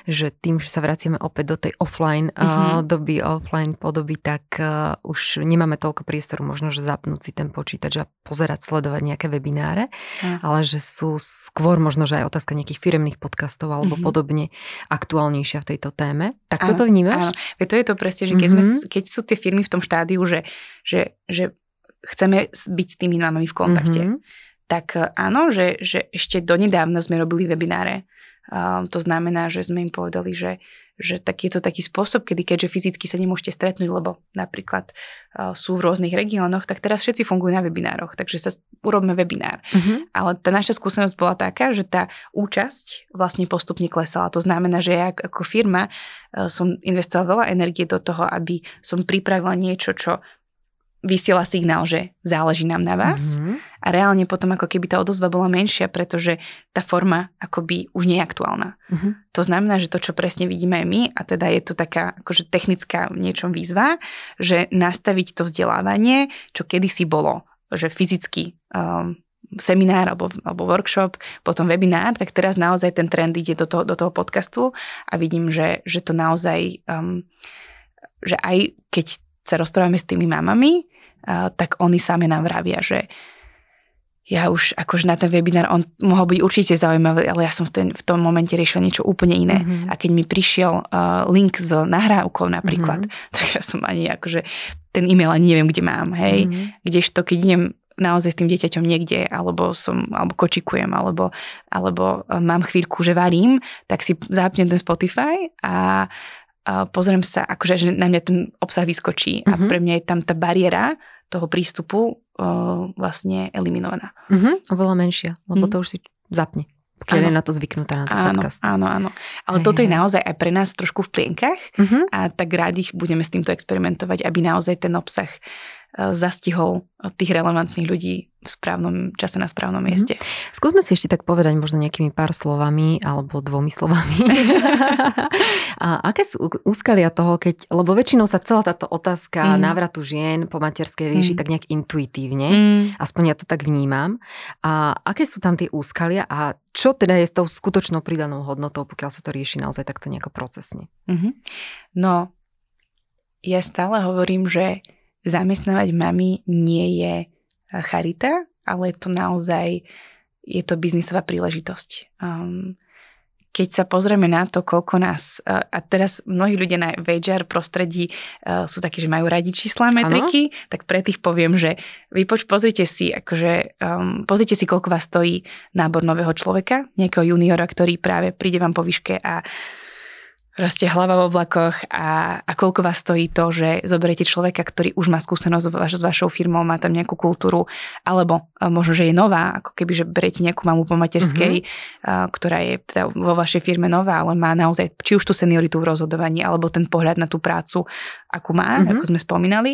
Speaker 1: že tým, že sa vraciame opäť do tej offline mm-hmm. uh, doby, offline podoby, tak uh, už nemáme toľko priestoru možno, že zapnúť si ten počítač a pozerať, sledovať nejaké webináre, mm. ale že sú skôr možno, že aj otázka nejakých firemných podcastov alebo mm-hmm. podobne aktuálnejšia v tejto téme. Tak áno, toto vnímaš?
Speaker 2: Áno, Veď to je to presne, že keď, mm-hmm. sme, keď sú tie firmy v tom štádiu, že, že, že chceme byť s tými mamami v kontakte, mm-hmm. tak áno, že, že ešte donedávna sme robili webináre. Um, to znamená, že sme im povedali, že že tak je to taký spôsob, kedy keďže fyzicky sa nemôžete stretnúť, lebo napríklad uh, sú v rôznych regiónoch, tak teraz všetci fungujú na webinároch, takže sa urobme webinár. Uh-huh. Ale tá naša skúsenosť bola taká, že tá účasť vlastne postupne klesala. To znamená, že ja ako firma uh, som investovala veľa energie do toho, aby som pripravila niečo, čo vysiela signál, že záleží nám na vás mm-hmm. a reálne potom ako keby tá odozva bola menšia, pretože tá forma akoby už nie je aktuálna. Mm-hmm. To znamená, že to, čo presne vidíme aj my, a teda je to taká akože technická niečom výzva, že nastaviť to vzdelávanie, čo kedysi bolo, že fyzicky um, seminár alebo, alebo workshop, potom webinár, tak teraz naozaj ten trend ide do toho, do toho podcastu a vidím, že, že to naozaj, um, že aj keď sa rozprávame s tými mamami, tak oni sami nám vravia, že ja už akože na ten webinár, on mohol byť určite zaujímavý, ale ja som v, ten, v tom momente riešila niečo úplne iné. Mm-hmm. A keď mi prišiel uh, link s nahrávkou napríklad, mm-hmm. tak ja som ani akože ten e-mail ani neviem, kde mám, hej. Mm-hmm. Kdežto, keď idem naozaj s tým dieťaťom niekde, alebo som, alebo kočikujem, alebo, alebo mám chvíľku, že varím, tak si zapnem ten Spotify a pozriem sa, akože že na mňa ten obsah vyskočí uh-huh. a mhm. pre mňa je tam tá bariéra toho prístupu uh, vlastne eliminovaná.
Speaker 1: Uh-huh. Oveľa menšia, lebo uh-huh. to už si zapne keď je na to zvyknutá na ten
Speaker 2: áno,
Speaker 1: podcast.
Speaker 2: Áno, áno. Ale hej, toto hej. je naozaj aj pre nás trošku v plienkach uh-huh. a tak rádi budeme s týmto experimentovať, aby naozaj ten obsah zastihol tých relevantných ľudí v správnom čase na správnom mhm. mieste.
Speaker 1: Mm-hmm. Skúsme si ešte tak povedať možno nejakými pár slovami alebo dvomi slovami. a aké sú úskalia toho, keď, lebo väčšinou sa celá táto otázka mm. návratu žien po materskej rieši mm. tak nejak intuitívne, mm. aspoň ja to tak vnímam. A aké sú tam tie úskalia a čo teda je s tou skutočnou pridanou hodnotou, pokiaľ sa to rieši naozaj takto nejako procesne? Mm-hmm.
Speaker 2: No, ja stále hovorím, že zamestnávať mami nie je charita, ale je to naozaj, je to biznisová príležitosť. Um, keď sa pozrieme na to, koľko nás, uh, a teraz mnohí ľudia na VJR prostredí uh, sú takí, že majú radi čísla metriky, ano. tak pre tých poviem, že vy poč, pozrite si, akože, um, pozrite si, koľko vás stojí nábor nového človeka, nejakého juniora, ktorý práve príde vám po výške a rastie hlava v oblakoch a, a koľko vás stojí to, že zoberiete človeka, ktorý už má skúsenosť vaš, s vašou firmou, má tam nejakú kultúru, alebo možno, že je nová, ako keby, že beriete nejakú mamu po materskej, mm-hmm. ktorá je teda vo vašej firme nová, ale má naozaj či už tú senioritu v rozhodovaní, alebo ten pohľad na tú prácu, akú má, mm-hmm. ako sme spomínali,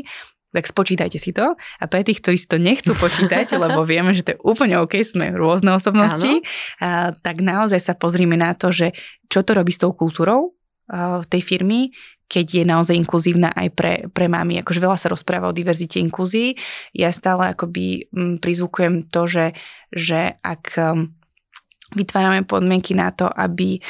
Speaker 2: tak spočítajte si to. A pre tých, ktorí si to nechcú počítať, lebo vieme, že to je úplne OK, sme rôzne osobnosti, a, tak naozaj sa pozrime na to, že čo to robí s tou kultúrou, tej firmy, keď je naozaj inkluzívna aj pre, pre mami. Akože veľa sa rozpráva o diverzite inklúzii. Ja stále akoby mm, prizvukujem to, že, že ak um, vytvárame podmienky na to, aby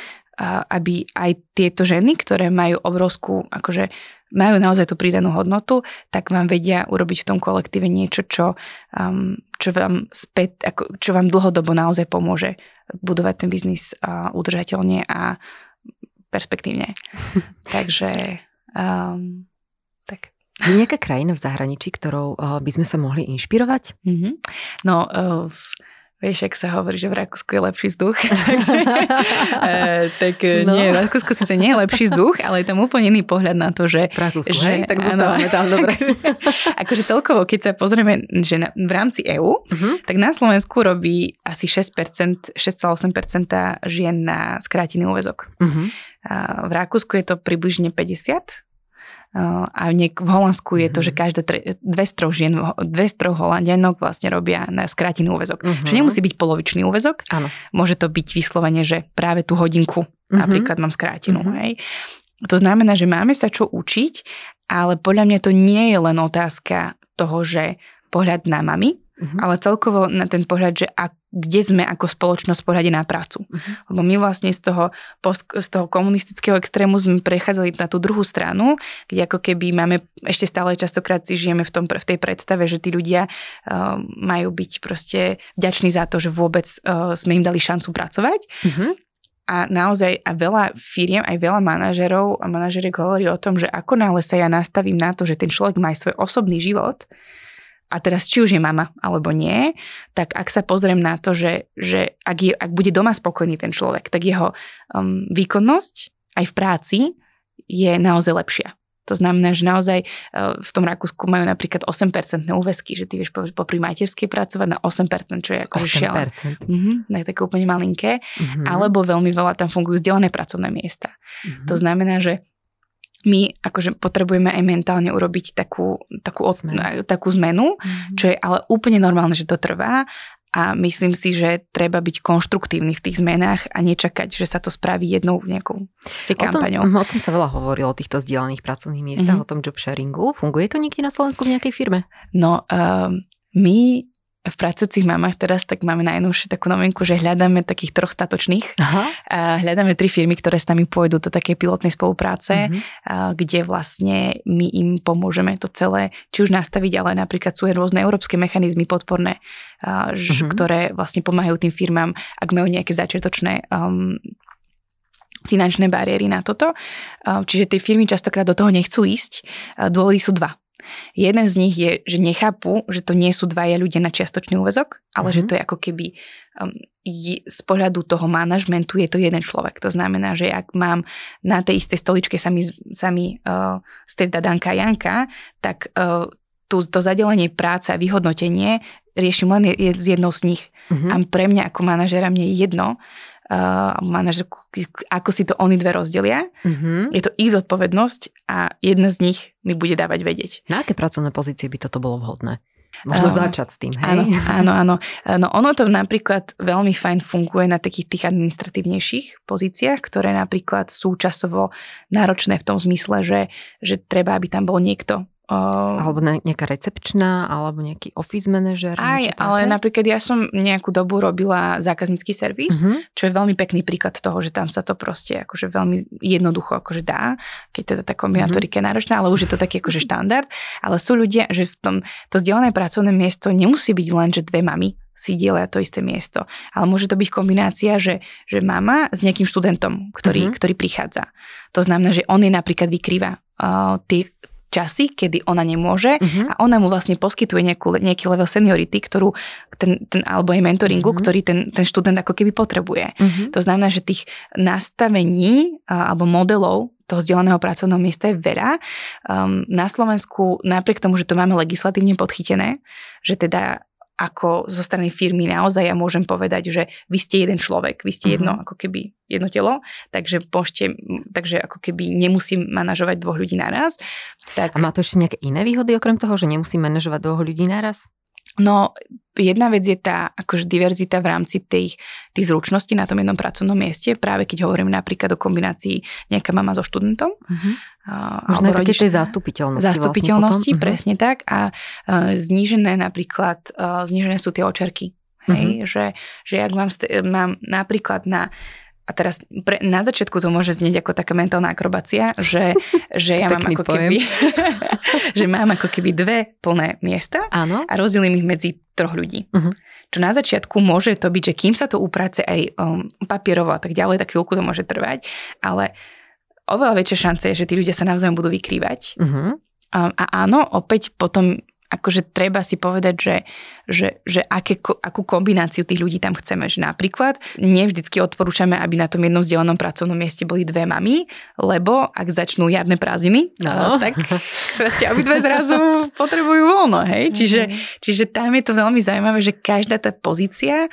Speaker 2: aby aj tieto ženy, ktoré majú obrovskú, akože majú naozaj tú pridanú hodnotu, tak vám vedia urobiť v tom kolektíve niečo, čo, um, čo vám späť, ako, čo vám dlhodobo naozaj pomôže budovať ten biznis uh, udržateľne a perspektívne. Takže um, tak.
Speaker 1: Je nejaká krajina v zahraničí, ktorou uh, by sme sa mohli inšpirovať?
Speaker 2: Mm-hmm. No, uh, Vieš, ak sa hovorí, že v Rakúsku je lepší vzduch. e, tak e, no. nie, v Rakúsku síce nie je lepší vzduch, ale je tam úplne iný pohľad na to, že...
Speaker 1: V Rakúsku, že, hej? Tak zostávame tam, dobre.
Speaker 2: akože celkovo, keď sa pozrieme, že na, v rámci EÚ, uh-huh. tak na Slovensku robí asi 6%, 6,8% žien na skrátený úvezok. Uh-huh. A v Rakúsku je to približne 50%, a niek- v Holandsku je to, že mhm. každé tre- dve z troch žien, dve z troch holandianok vlastne robia na skrátený úvezok. Uh-huh. Že nemusí byť polovičný úvezok,
Speaker 1: Áno.
Speaker 2: môže to byť vyslovene, že práve tú hodinku uh-huh. napríklad mám skrátenú. Uh-huh. Hej. To znamená, že máme sa čo učiť, ale podľa mňa to nie je len otázka toho, že pohľad na mami, uh-huh. ale celkovo na ten pohľad, že ak, kde sme ako spoločnosť v pohľade na prácu. Uh-huh. Lebo my vlastne z toho, post, z toho komunistického extrému sme prechádzali na tú druhú stranu, kde ako keby máme, ešte stále častokrát si žijeme v, tom, v tej predstave, že tí ľudia uh, majú byť proste vďační za to, že vôbec uh, sme im dali šancu pracovať. Uh-huh. A naozaj a veľa firiem, aj veľa manažerov a manažeriek hovorí o tom, že ako náhle sa ja nastavím na to, že ten človek má aj svoj osobný život, a teraz či už je mama alebo nie, tak ak sa pozriem na to, že, že ak, je, ak bude doma spokojný ten človek, tak jeho um, výkonnosť aj v práci je naozaj lepšia. To znamená, že naozaj uh, v tom Rakúsku majú napríklad 8% úvesky, že ty vieš popri materskej pracovať na 8%, čo je ako
Speaker 1: 8%.
Speaker 2: Mhm, tak také úplne malinké. Mm-hmm. Alebo veľmi veľa tam fungujú zdieľané pracovné miesta. Mm-hmm. To znamená, že my akože potrebujeme aj mentálne urobiť takú, takú, zmenu. takú zmenu, mm-hmm. čo je ale úplne normálne, že to trvá a myslím si, že treba byť konštruktívny v tých zmenách a nečakať, že sa to spraví jednou nejakou ste kampaňou.
Speaker 1: O tom, o tom sa veľa hovorilo, o týchto zdieľaných pracovných miestach, mm-hmm. o tom job sharingu. Funguje to niekde na Slovensku v nejakej firme?
Speaker 2: No, uh, my v pracujúcich mamách teraz tak máme najnovšiu takú novinku, že hľadáme takých troch statočných. Aha. A hľadáme tri firmy, ktoré s nami pôjdu do takej pilotnej spolupráce, uh-huh. a kde vlastne my im pomôžeme to celé, či už nastaviť, ale napríklad sú aj rôzne európske mechanizmy podporné, a, uh-huh. ktoré vlastne pomáhajú tým firmám, ak majú nejaké začiatočné um, finančné bariéry na toto. Čiže tie firmy častokrát do toho nechcú ísť. Dôvody sú dva. Jeden z nich je, že nechápu, že to nie sú dvaja ľudia na čiastočný úvezok, ale uh-huh. že mhm. to je ako keby um, je, z pohľadu toho manažmentu je to jeden človek. To znamená, že ak mám na tej istej stoličke sami, sami uh, strieda Danka a Janka, tak uh, tú, to zadelenie práce a vyhodnotenie riešim len je, je z jednou z nich. Uh-huh. A pre mňa ako manažera mne je jedno, uh, manažer, ako si to oni dve rozdelia. Mm-hmm. Je to ich zodpovednosť a jedna z nich mi bude dávať vedieť.
Speaker 1: Na aké pracovné pozície by toto bolo vhodné? Možno um, začať s tým, hej?
Speaker 2: Áno, áno, áno. No ono to napríklad veľmi fajn funguje na takých tých administratívnejších pozíciách, ktoré napríklad sú časovo náročné v tom zmysle, že, že treba, aby tam bol niekto,
Speaker 1: Uh, alebo nejaká recepčná, alebo nejaký office manažer.
Speaker 2: Aj, ale napríklad ja som nejakú dobu robila zákaznícky servis, uh-huh. čo je veľmi pekný príklad toho, že tam sa to proste akože veľmi jednoducho akože dá, keď teda tá kombinatorika uh-huh. je náročná, ale už je to taký akože štandard. Ale sú ľudia, že v tom, to zdieľané pracovné miesto nemusí byť len, že dve mami si dielia to isté miesto. Ale môže to byť kombinácia, že, že mama s nejakým študentom, ktorý, uh-huh. ktorý prichádza. To znamená, že on je napríklad vykrýva uh, tie časy, kedy ona nemôže uh-huh. a ona mu vlastne poskytuje nejakú, nejaký level seniority, ktorú ten, ten alebo aj mentoringu, uh-huh. ktorý ten, ten študent ako keby potrebuje. Uh-huh. To znamená, že tých nastavení alebo modelov toho vzdelaného pracovného miesta je veľa. Um, na Slovensku, napriek tomu, že to máme legislatívne podchytené, že teda ako zo strany firmy naozaj ja môžem povedať, že vy ste jeden človek, vy ste uh-huh. jedno ako keby jedno telo, takže pošte, takže ako keby nemusím manažovať dvoch ľudí naraz.
Speaker 1: Tak... A má to ešte nejaké iné výhody okrem toho, že nemusím manažovať dvoch ľudí naraz?
Speaker 2: No, jedna vec je tá akože diverzita v rámci tých, tých zručností na tom jednom pracovnom mieste, práve keď hovorím napríklad o kombinácii nejaká mama so študentom. Uh-huh.
Speaker 1: Možno aj také tej zastupiteľnosti.
Speaker 2: Zastupiteľnosti, vlastne presne uh-huh. tak. A uh, znížené napríklad, uh, znížené sú tie očerky. Hej, uh-huh. že, že ak mám, mám napríklad na a teraz pre, na začiatku to môže znieť ako taká mentálna akrobácia, že, že ja mám ako keby, že mám ako keby dve plné miesta
Speaker 1: Áno.
Speaker 2: a rozdelím ich medzi troch ľudí. Uh-huh. Čo na začiatku môže to byť, že kým sa to uprace aj um, papierovo a tak ďalej, tak chvíľku to môže trvať, ale oveľa väčšia šance je, že tí ľudia sa navzájom budú vykrývať. Uh-huh. A, a áno, opäť potom akože treba si povedať, že, že, že aké, akú kombináciu tých ľudí tam chceme. Že napríklad nevždycky odporúčame, aby na tom jednom vzdelanom pracovnom mieste boli dve mamy, lebo ak začnú jarné prázdniny, no. tak proste obidve zrazu potrebujú voľno. Hej? Čiže, mm-hmm. čiže tam je to veľmi zaujímavé, že každá tá pozícia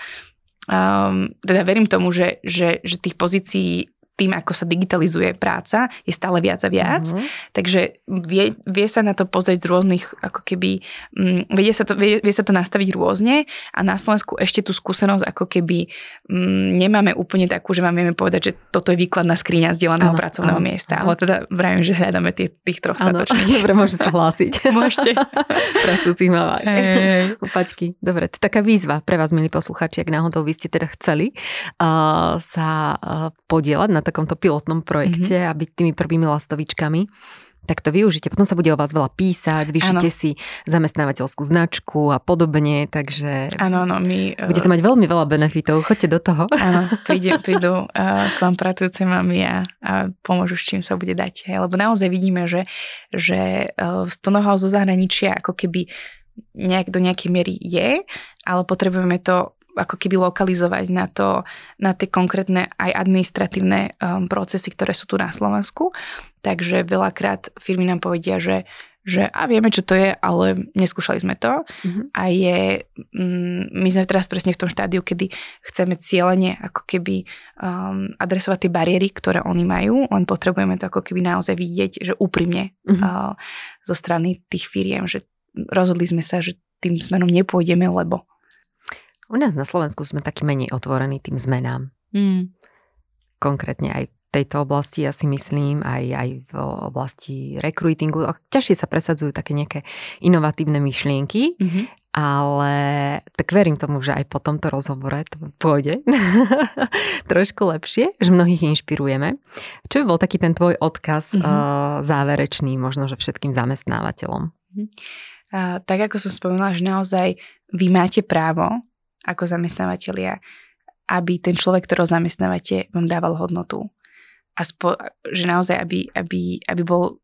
Speaker 2: Um, teda verím tomu, že, že, že tých pozícií tým, ako sa digitalizuje práca, je stále viac a viac. Mm-hmm. Takže vie, vie sa na to pozrieť z rôznych, ako keby, um, vie, sa to, vie, vie sa to nastaviť rôzne a na Slovensku ešte tú skúsenosť ako keby um, nemáme úplne takú, že vám vieme povedať, že toto je výkladná skriňa zdieľaného ano, pracovného ano, miesta. Ano. Ale teda vravím, že hľadáme tie, tých troch statočných.
Speaker 1: Dobre, môže sa hlásiť.
Speaker 2: Môžete.
Speaker 1: Pracujúcich. Hey. Upačky. Dobre, to taká výzva pre vás, milí posluchači, ak náhodou vy ste teda chceli uh, sa uh, podielať na takomto pilotnom projekte mm-hmm. a byť tými prvými lastovičkami, tak to využite. Potom sa bude o vás veľa písať, zvýšite ano. si zamestnávateľskú značku a podobne, takže
Speaker 2: ano, ano, my,
Speaker 1: budete uh, mať veľmi veľa benefitov. Choďte do toho.
Speaker 2: Áno, príde, prídu uh, k vám pracujúce mami a, a pomôžu, s čím sa bude dať. Lebo naozaj vidíme, že, že uh, z toho zo zahraničia ako keby nejak, do nejakej miery je, ale potrebujeme to ako keby lokalizovať na, to, na tie konkrétne aj administratívne um, procesy, ktoré sú tu na Slovensku. Takže veľakrát firmy nám povedia, že že a vieme, čo to je, ale neskúšali sme to. Mm-hmm. A je, mm, my sme teraz presne v tom štádiu, kedy chceme cieľene ako keby um, adresovať tie bariéry, ktoré oni majú, len potrebujeme to ako keby naozaj vidieť, že úprimne mm-hmm. uh, zo strany tých firiem, že rozhodli sme sa, že tým smerom nepôjdeme, lebo
Speaker 1: u nás na Slovensku sme taký menej otvorení tým zmenám. Mm. Konkrétne aj v tejto oblasti, ja si myslím, aj, aj v oblasti recruitingu. Ťažšie sa presadzujú také nejaké inovatívne myšlienky, mm-hmm. ale tak verím tomu, že aj po tomto rozhovore to pôjde trošku lepšie, že mnohých inšpirujeme. Čo by bol taký ten tvoj odkaz mm-hmm. uh, záverečný, možno, že všetkým zamestnávateľom? Mm-hmm.
Speaker 2: Uh, tak ako som spomínala, že naozaj vy máte právo ako zamestnávateľia, aby ten človek, ktorého zamestnávate, vám dával hodnotu. A spo, že naozaj, aby, aby, aby bol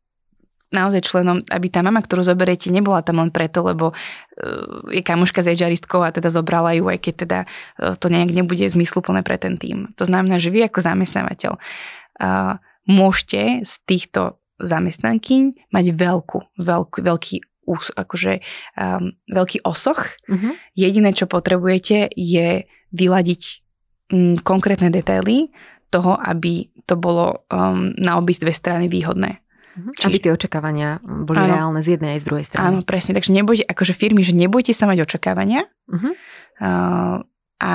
Speaker 2: naozaj členom, aby tá mama, ktorú zoberiete, nebola tam len preto, lebo uh, je kamoška s HR a teda zobrala ju, aj keď teda uh, to nejak nebude zmysluplné pre ten tým. To znamená, že vy ako zamestnávateľ uh, môžete z týchto zamestnankyň mať veľkú, veľkú, veľký akože um, veľký osoch. Uh-huh. Jediné, čo potrebujete, je vyladiť um, konkrétne detaily toho, aby to bolo um, na obi dve strany výhodné.
Speaker 1: Uh-huh. Čiže, aby tie očakávania boli áno, reálne z jednej aj z druhej strany.
Speaker 2: Áno, presne. Takže nebojte, akože firmy, že nebojte sa mať očakávania uh-huh. uh, a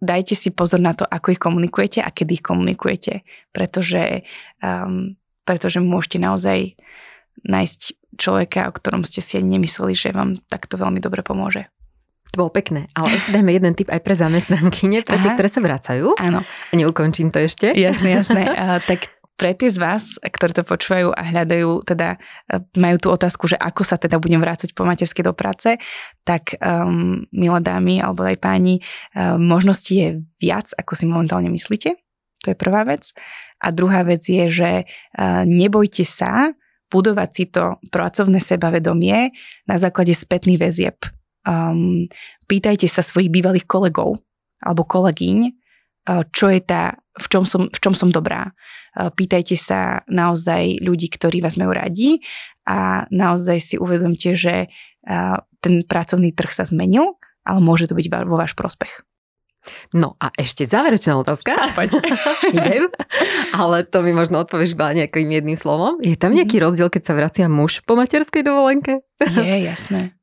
Speaker 2: dajte si pozor na to, ako ich komunikujete a kedy ich komunikujete. Pretože, um, pretože môžete naozaj nájsť človeka, o ktorom ste si ani nemysleli, že vám takto veľmi dobre pomôže.
Speaker 1: To bolo pekné, ale ešte dajme jeden tip aj pre zamestnankyne, pre tých, ktoré sa vracajú.
Speaker 2: Áno.
Speaker 1: Neukončím to ešte.
Speaker 2: Jasné, jasné. A, tak pre tie z vás, ktorí to počúvajú a hľadajú, teda majú tú otázku, že ako sa teda budem vrácať po materskej do práce, tak um, milé dámy alebo aj páni, um, možností je viac, ako si momentálne myslíte. To je prvá vec. A druhá vec je, že uh, nebojte sa budovať si to pracovné sebavedomie na základe spätných väzieb. Um, pýtajte sa svojich bývalých kolegov alebo kolegyň, uh, čo je tá, v čom som, v čom som dobrá. Uh, pýtajte sa naozaj ľudí, ktorí vás majú radi a naozaj si uvedomte, že uh, ten pracovný trh sa zmenil, ale môže to byť vo váš prospech.
Speaker 1: No a ešte záverečná otázka.
Speaker 2: Poď.
Speaker 1: Idem. Ale to mi možno odpovieš iba nejakým jedným slovom. Je tam nejaký mm-hmm. rozdiel, keď sa vracia muž po materskej dovolenke?
Speaker 2: Je, jasné.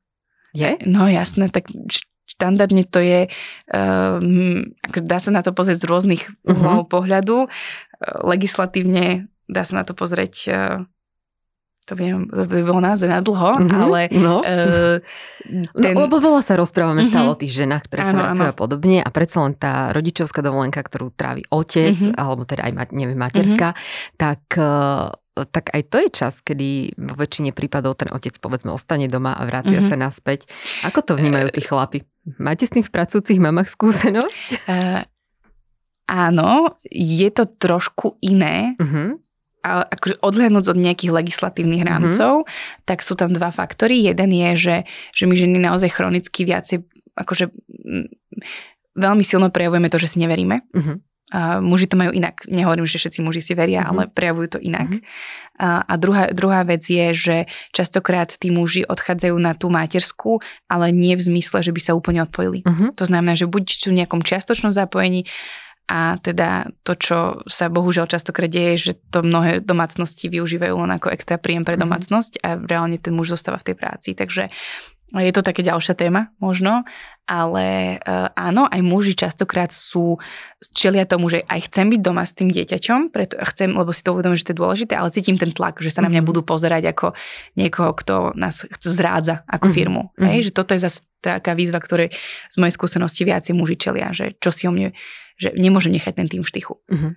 Speaker 1: Je?
Speaker 2: No jasné, tak štandardne to je, um, dá sa na to pozrieť z rôznych uh-huh. pohľadu. Uh, legislatívne dá sa na to pozrieť uh, to by, to by bolo naozaj na dlho, mm-hmm, ale... No. Uh,
Speaker 1: ten... no, lebo veľa sa rozprávame mm-hmm. stále o tých ženách, ktoré ano, sa vracajú a podobne a predsa len tá rodičovská dovolenka, ktorú trávi otec, mm-hmm. alebo teda aj, neviem, materská, mm-hmm. tak uh, tak aj to je čas, kedy vo väčšine prípadov ten otec povedzme ostane doma a vracia mm-hmm. sa naspäť. Ako to vnímajú tí chlapi? Máte s tým v pracujúcich mamách skúsenosť? Uh,
Speaker 2: áno, je to trošku iné. Uh-huh a akože odhľadnúť od nejakých legislatívnych mhm. rámcov, mm-hmm. tak sú tam dva faktory. Jeden je, že, že my ženy naozaj chronicky viacej, akože veľmi silno prejavujeme to, že si neveríme. Mm-hmm. A muži to majú inak. Nehovorím, že všetci muži si veria, mm-hmm. ale prejavujú to inak. Mm-hmm. A, a druhá, druhá vec je, že častokrát tí muži odchádzajú na tú materskú, ale nie v zmysle, že by sa úplne odpojili. Mm-hmm. To znamená, že buď sú v nejakom čiastočnom zapojení, a teda to, čo sa bohužiaľ častokrát deje, že to mnohé domácnosti využívajú len ako extra príjem pre mhm. domácnosť a reálne ten muž zostáva v tej práci. Takže je to také ďalšia téma možno, ale uh, áno, aj muži častokrát sú, čelia tomu, že aj chcem byť doma s tým dieťaťom, preto chcem, lebo si to uvedomím, že to je dôležité, ale cítim ten tlak, že sa na mňa mm-hmm. budú pozerať ako niekoho, kto nás zrádza ako mm-hmm. firmu. Mm-hmm. Hej, že toto je zase taká výzva, ktoré z mojej skúsenosti viacej muži čelia, že čo si o mne že nemôžem nechať ten tým v štychu. Uh-huh.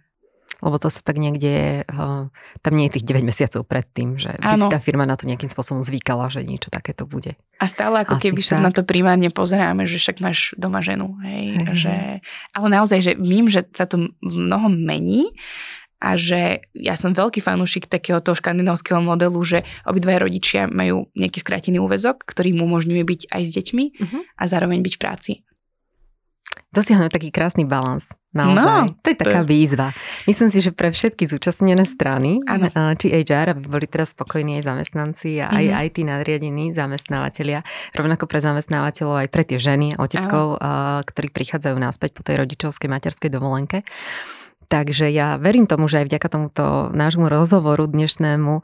Speaker 1: Lebo to sa tak niekde, uh, tam nie je tých 9 mesiacov pred tým, že by si tá firma na to nejakým spôsobom zvykala, že niečo takéto bude.
Speaker 2: A stále ako Asi keby sa na to primárne pozeráme, že však máš doma ženu. Hej, hej, že, ale naozaj, že vím, že sa to mnoho mení a že ja som veľký fanúšik takého toho škandinávskeho modelu, že obidvaja rodičia majú nejaký skrátený úvezok, ktorý mu umožňuje byť aj s deťmi uh-huh. a zároveň byť v práci
Speaker 1: dosiahnuť taký krásny balans. Naozaj. No, to je taká výzva. Myslím si, že pre všetky zúčastnené strany, ano. či HR, aby boli teraz spokojní aj zamestnanci a aj, mm-hmm. aj tí nadriadení zamestnávateľia, rovnako pre zamestnávateľov aj pre tie ženy, oteckov, ktorí prichádzajú náspäť po tej rodičovskej materskej dovolenke. Takže ja verím tomu, že aj vďaka tomuto nášmu rozhovoru dnešnému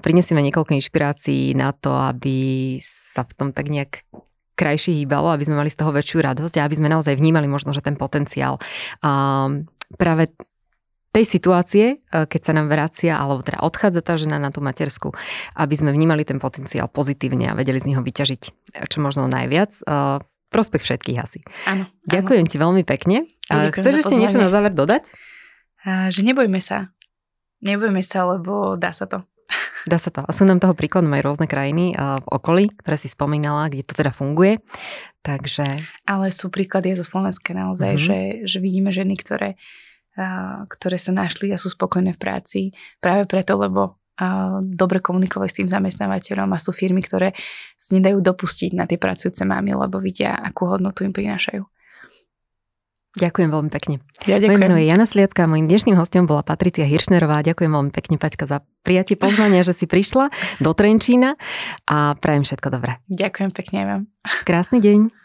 Speaker 1: prinesieme niekoľko inšpirácií na to, aby sa v tom tak nejak krajšie hýbalo, aby sme mali z toho väčšiu radosť a aby sme naozaj vnímali možno, že ten potenciál um, práve tej situácie, e, keď sa nám vracia, alebo teda odchádza tá žena na tú matersku, aby sme vnímali ten potenciál pozitívne a vedeli z neho vyťažiť e, čo možno najviac. Uh, prospech všetkých asi.
Speaker 2: Áno.
Speaker 1: Ďakujem áno. ti veľmi pekne. Ja Chceš ešte niečo na záver dodať?
Speaker 2: Že nebojme sa. Nebojme sa, lebo dá sa to.
Speaker 1: Dá sa to. A sú nám toho príkladom aj rôzne krajiny v okolí, ktoré si spomínala, kde to teda funguje. Takže...
Speaker 2: Ale sú príklady zo Slovenska naozaj, mm-hmm. že, že vidíme ženy, ktoré, ktoré sa našli a sú spokojné v práci práve preto, lebo dobre komunikovali s tým zamestnávateľom a sú firmy, ktoré si nedajú dopustiť na tie pracujúce mámy, lebo vidia, akú hodnotu im prinášajú.
Speaker 1: Ďakujem veľmi pekne.
Speaker 2: Ja ďakujem.
Speaker 1: Moje meno je Jana Sliacka a mojim dnešným hostom bola Patricia Hiršnerová. Ďakujem veľmi pekne, Paťka, za prijatie pozvania, že si prišla do Trenčína a prajem všetko dobré.
Speaker 2: Ďakujem pekne vám.
Speaker 1: Krásny deň.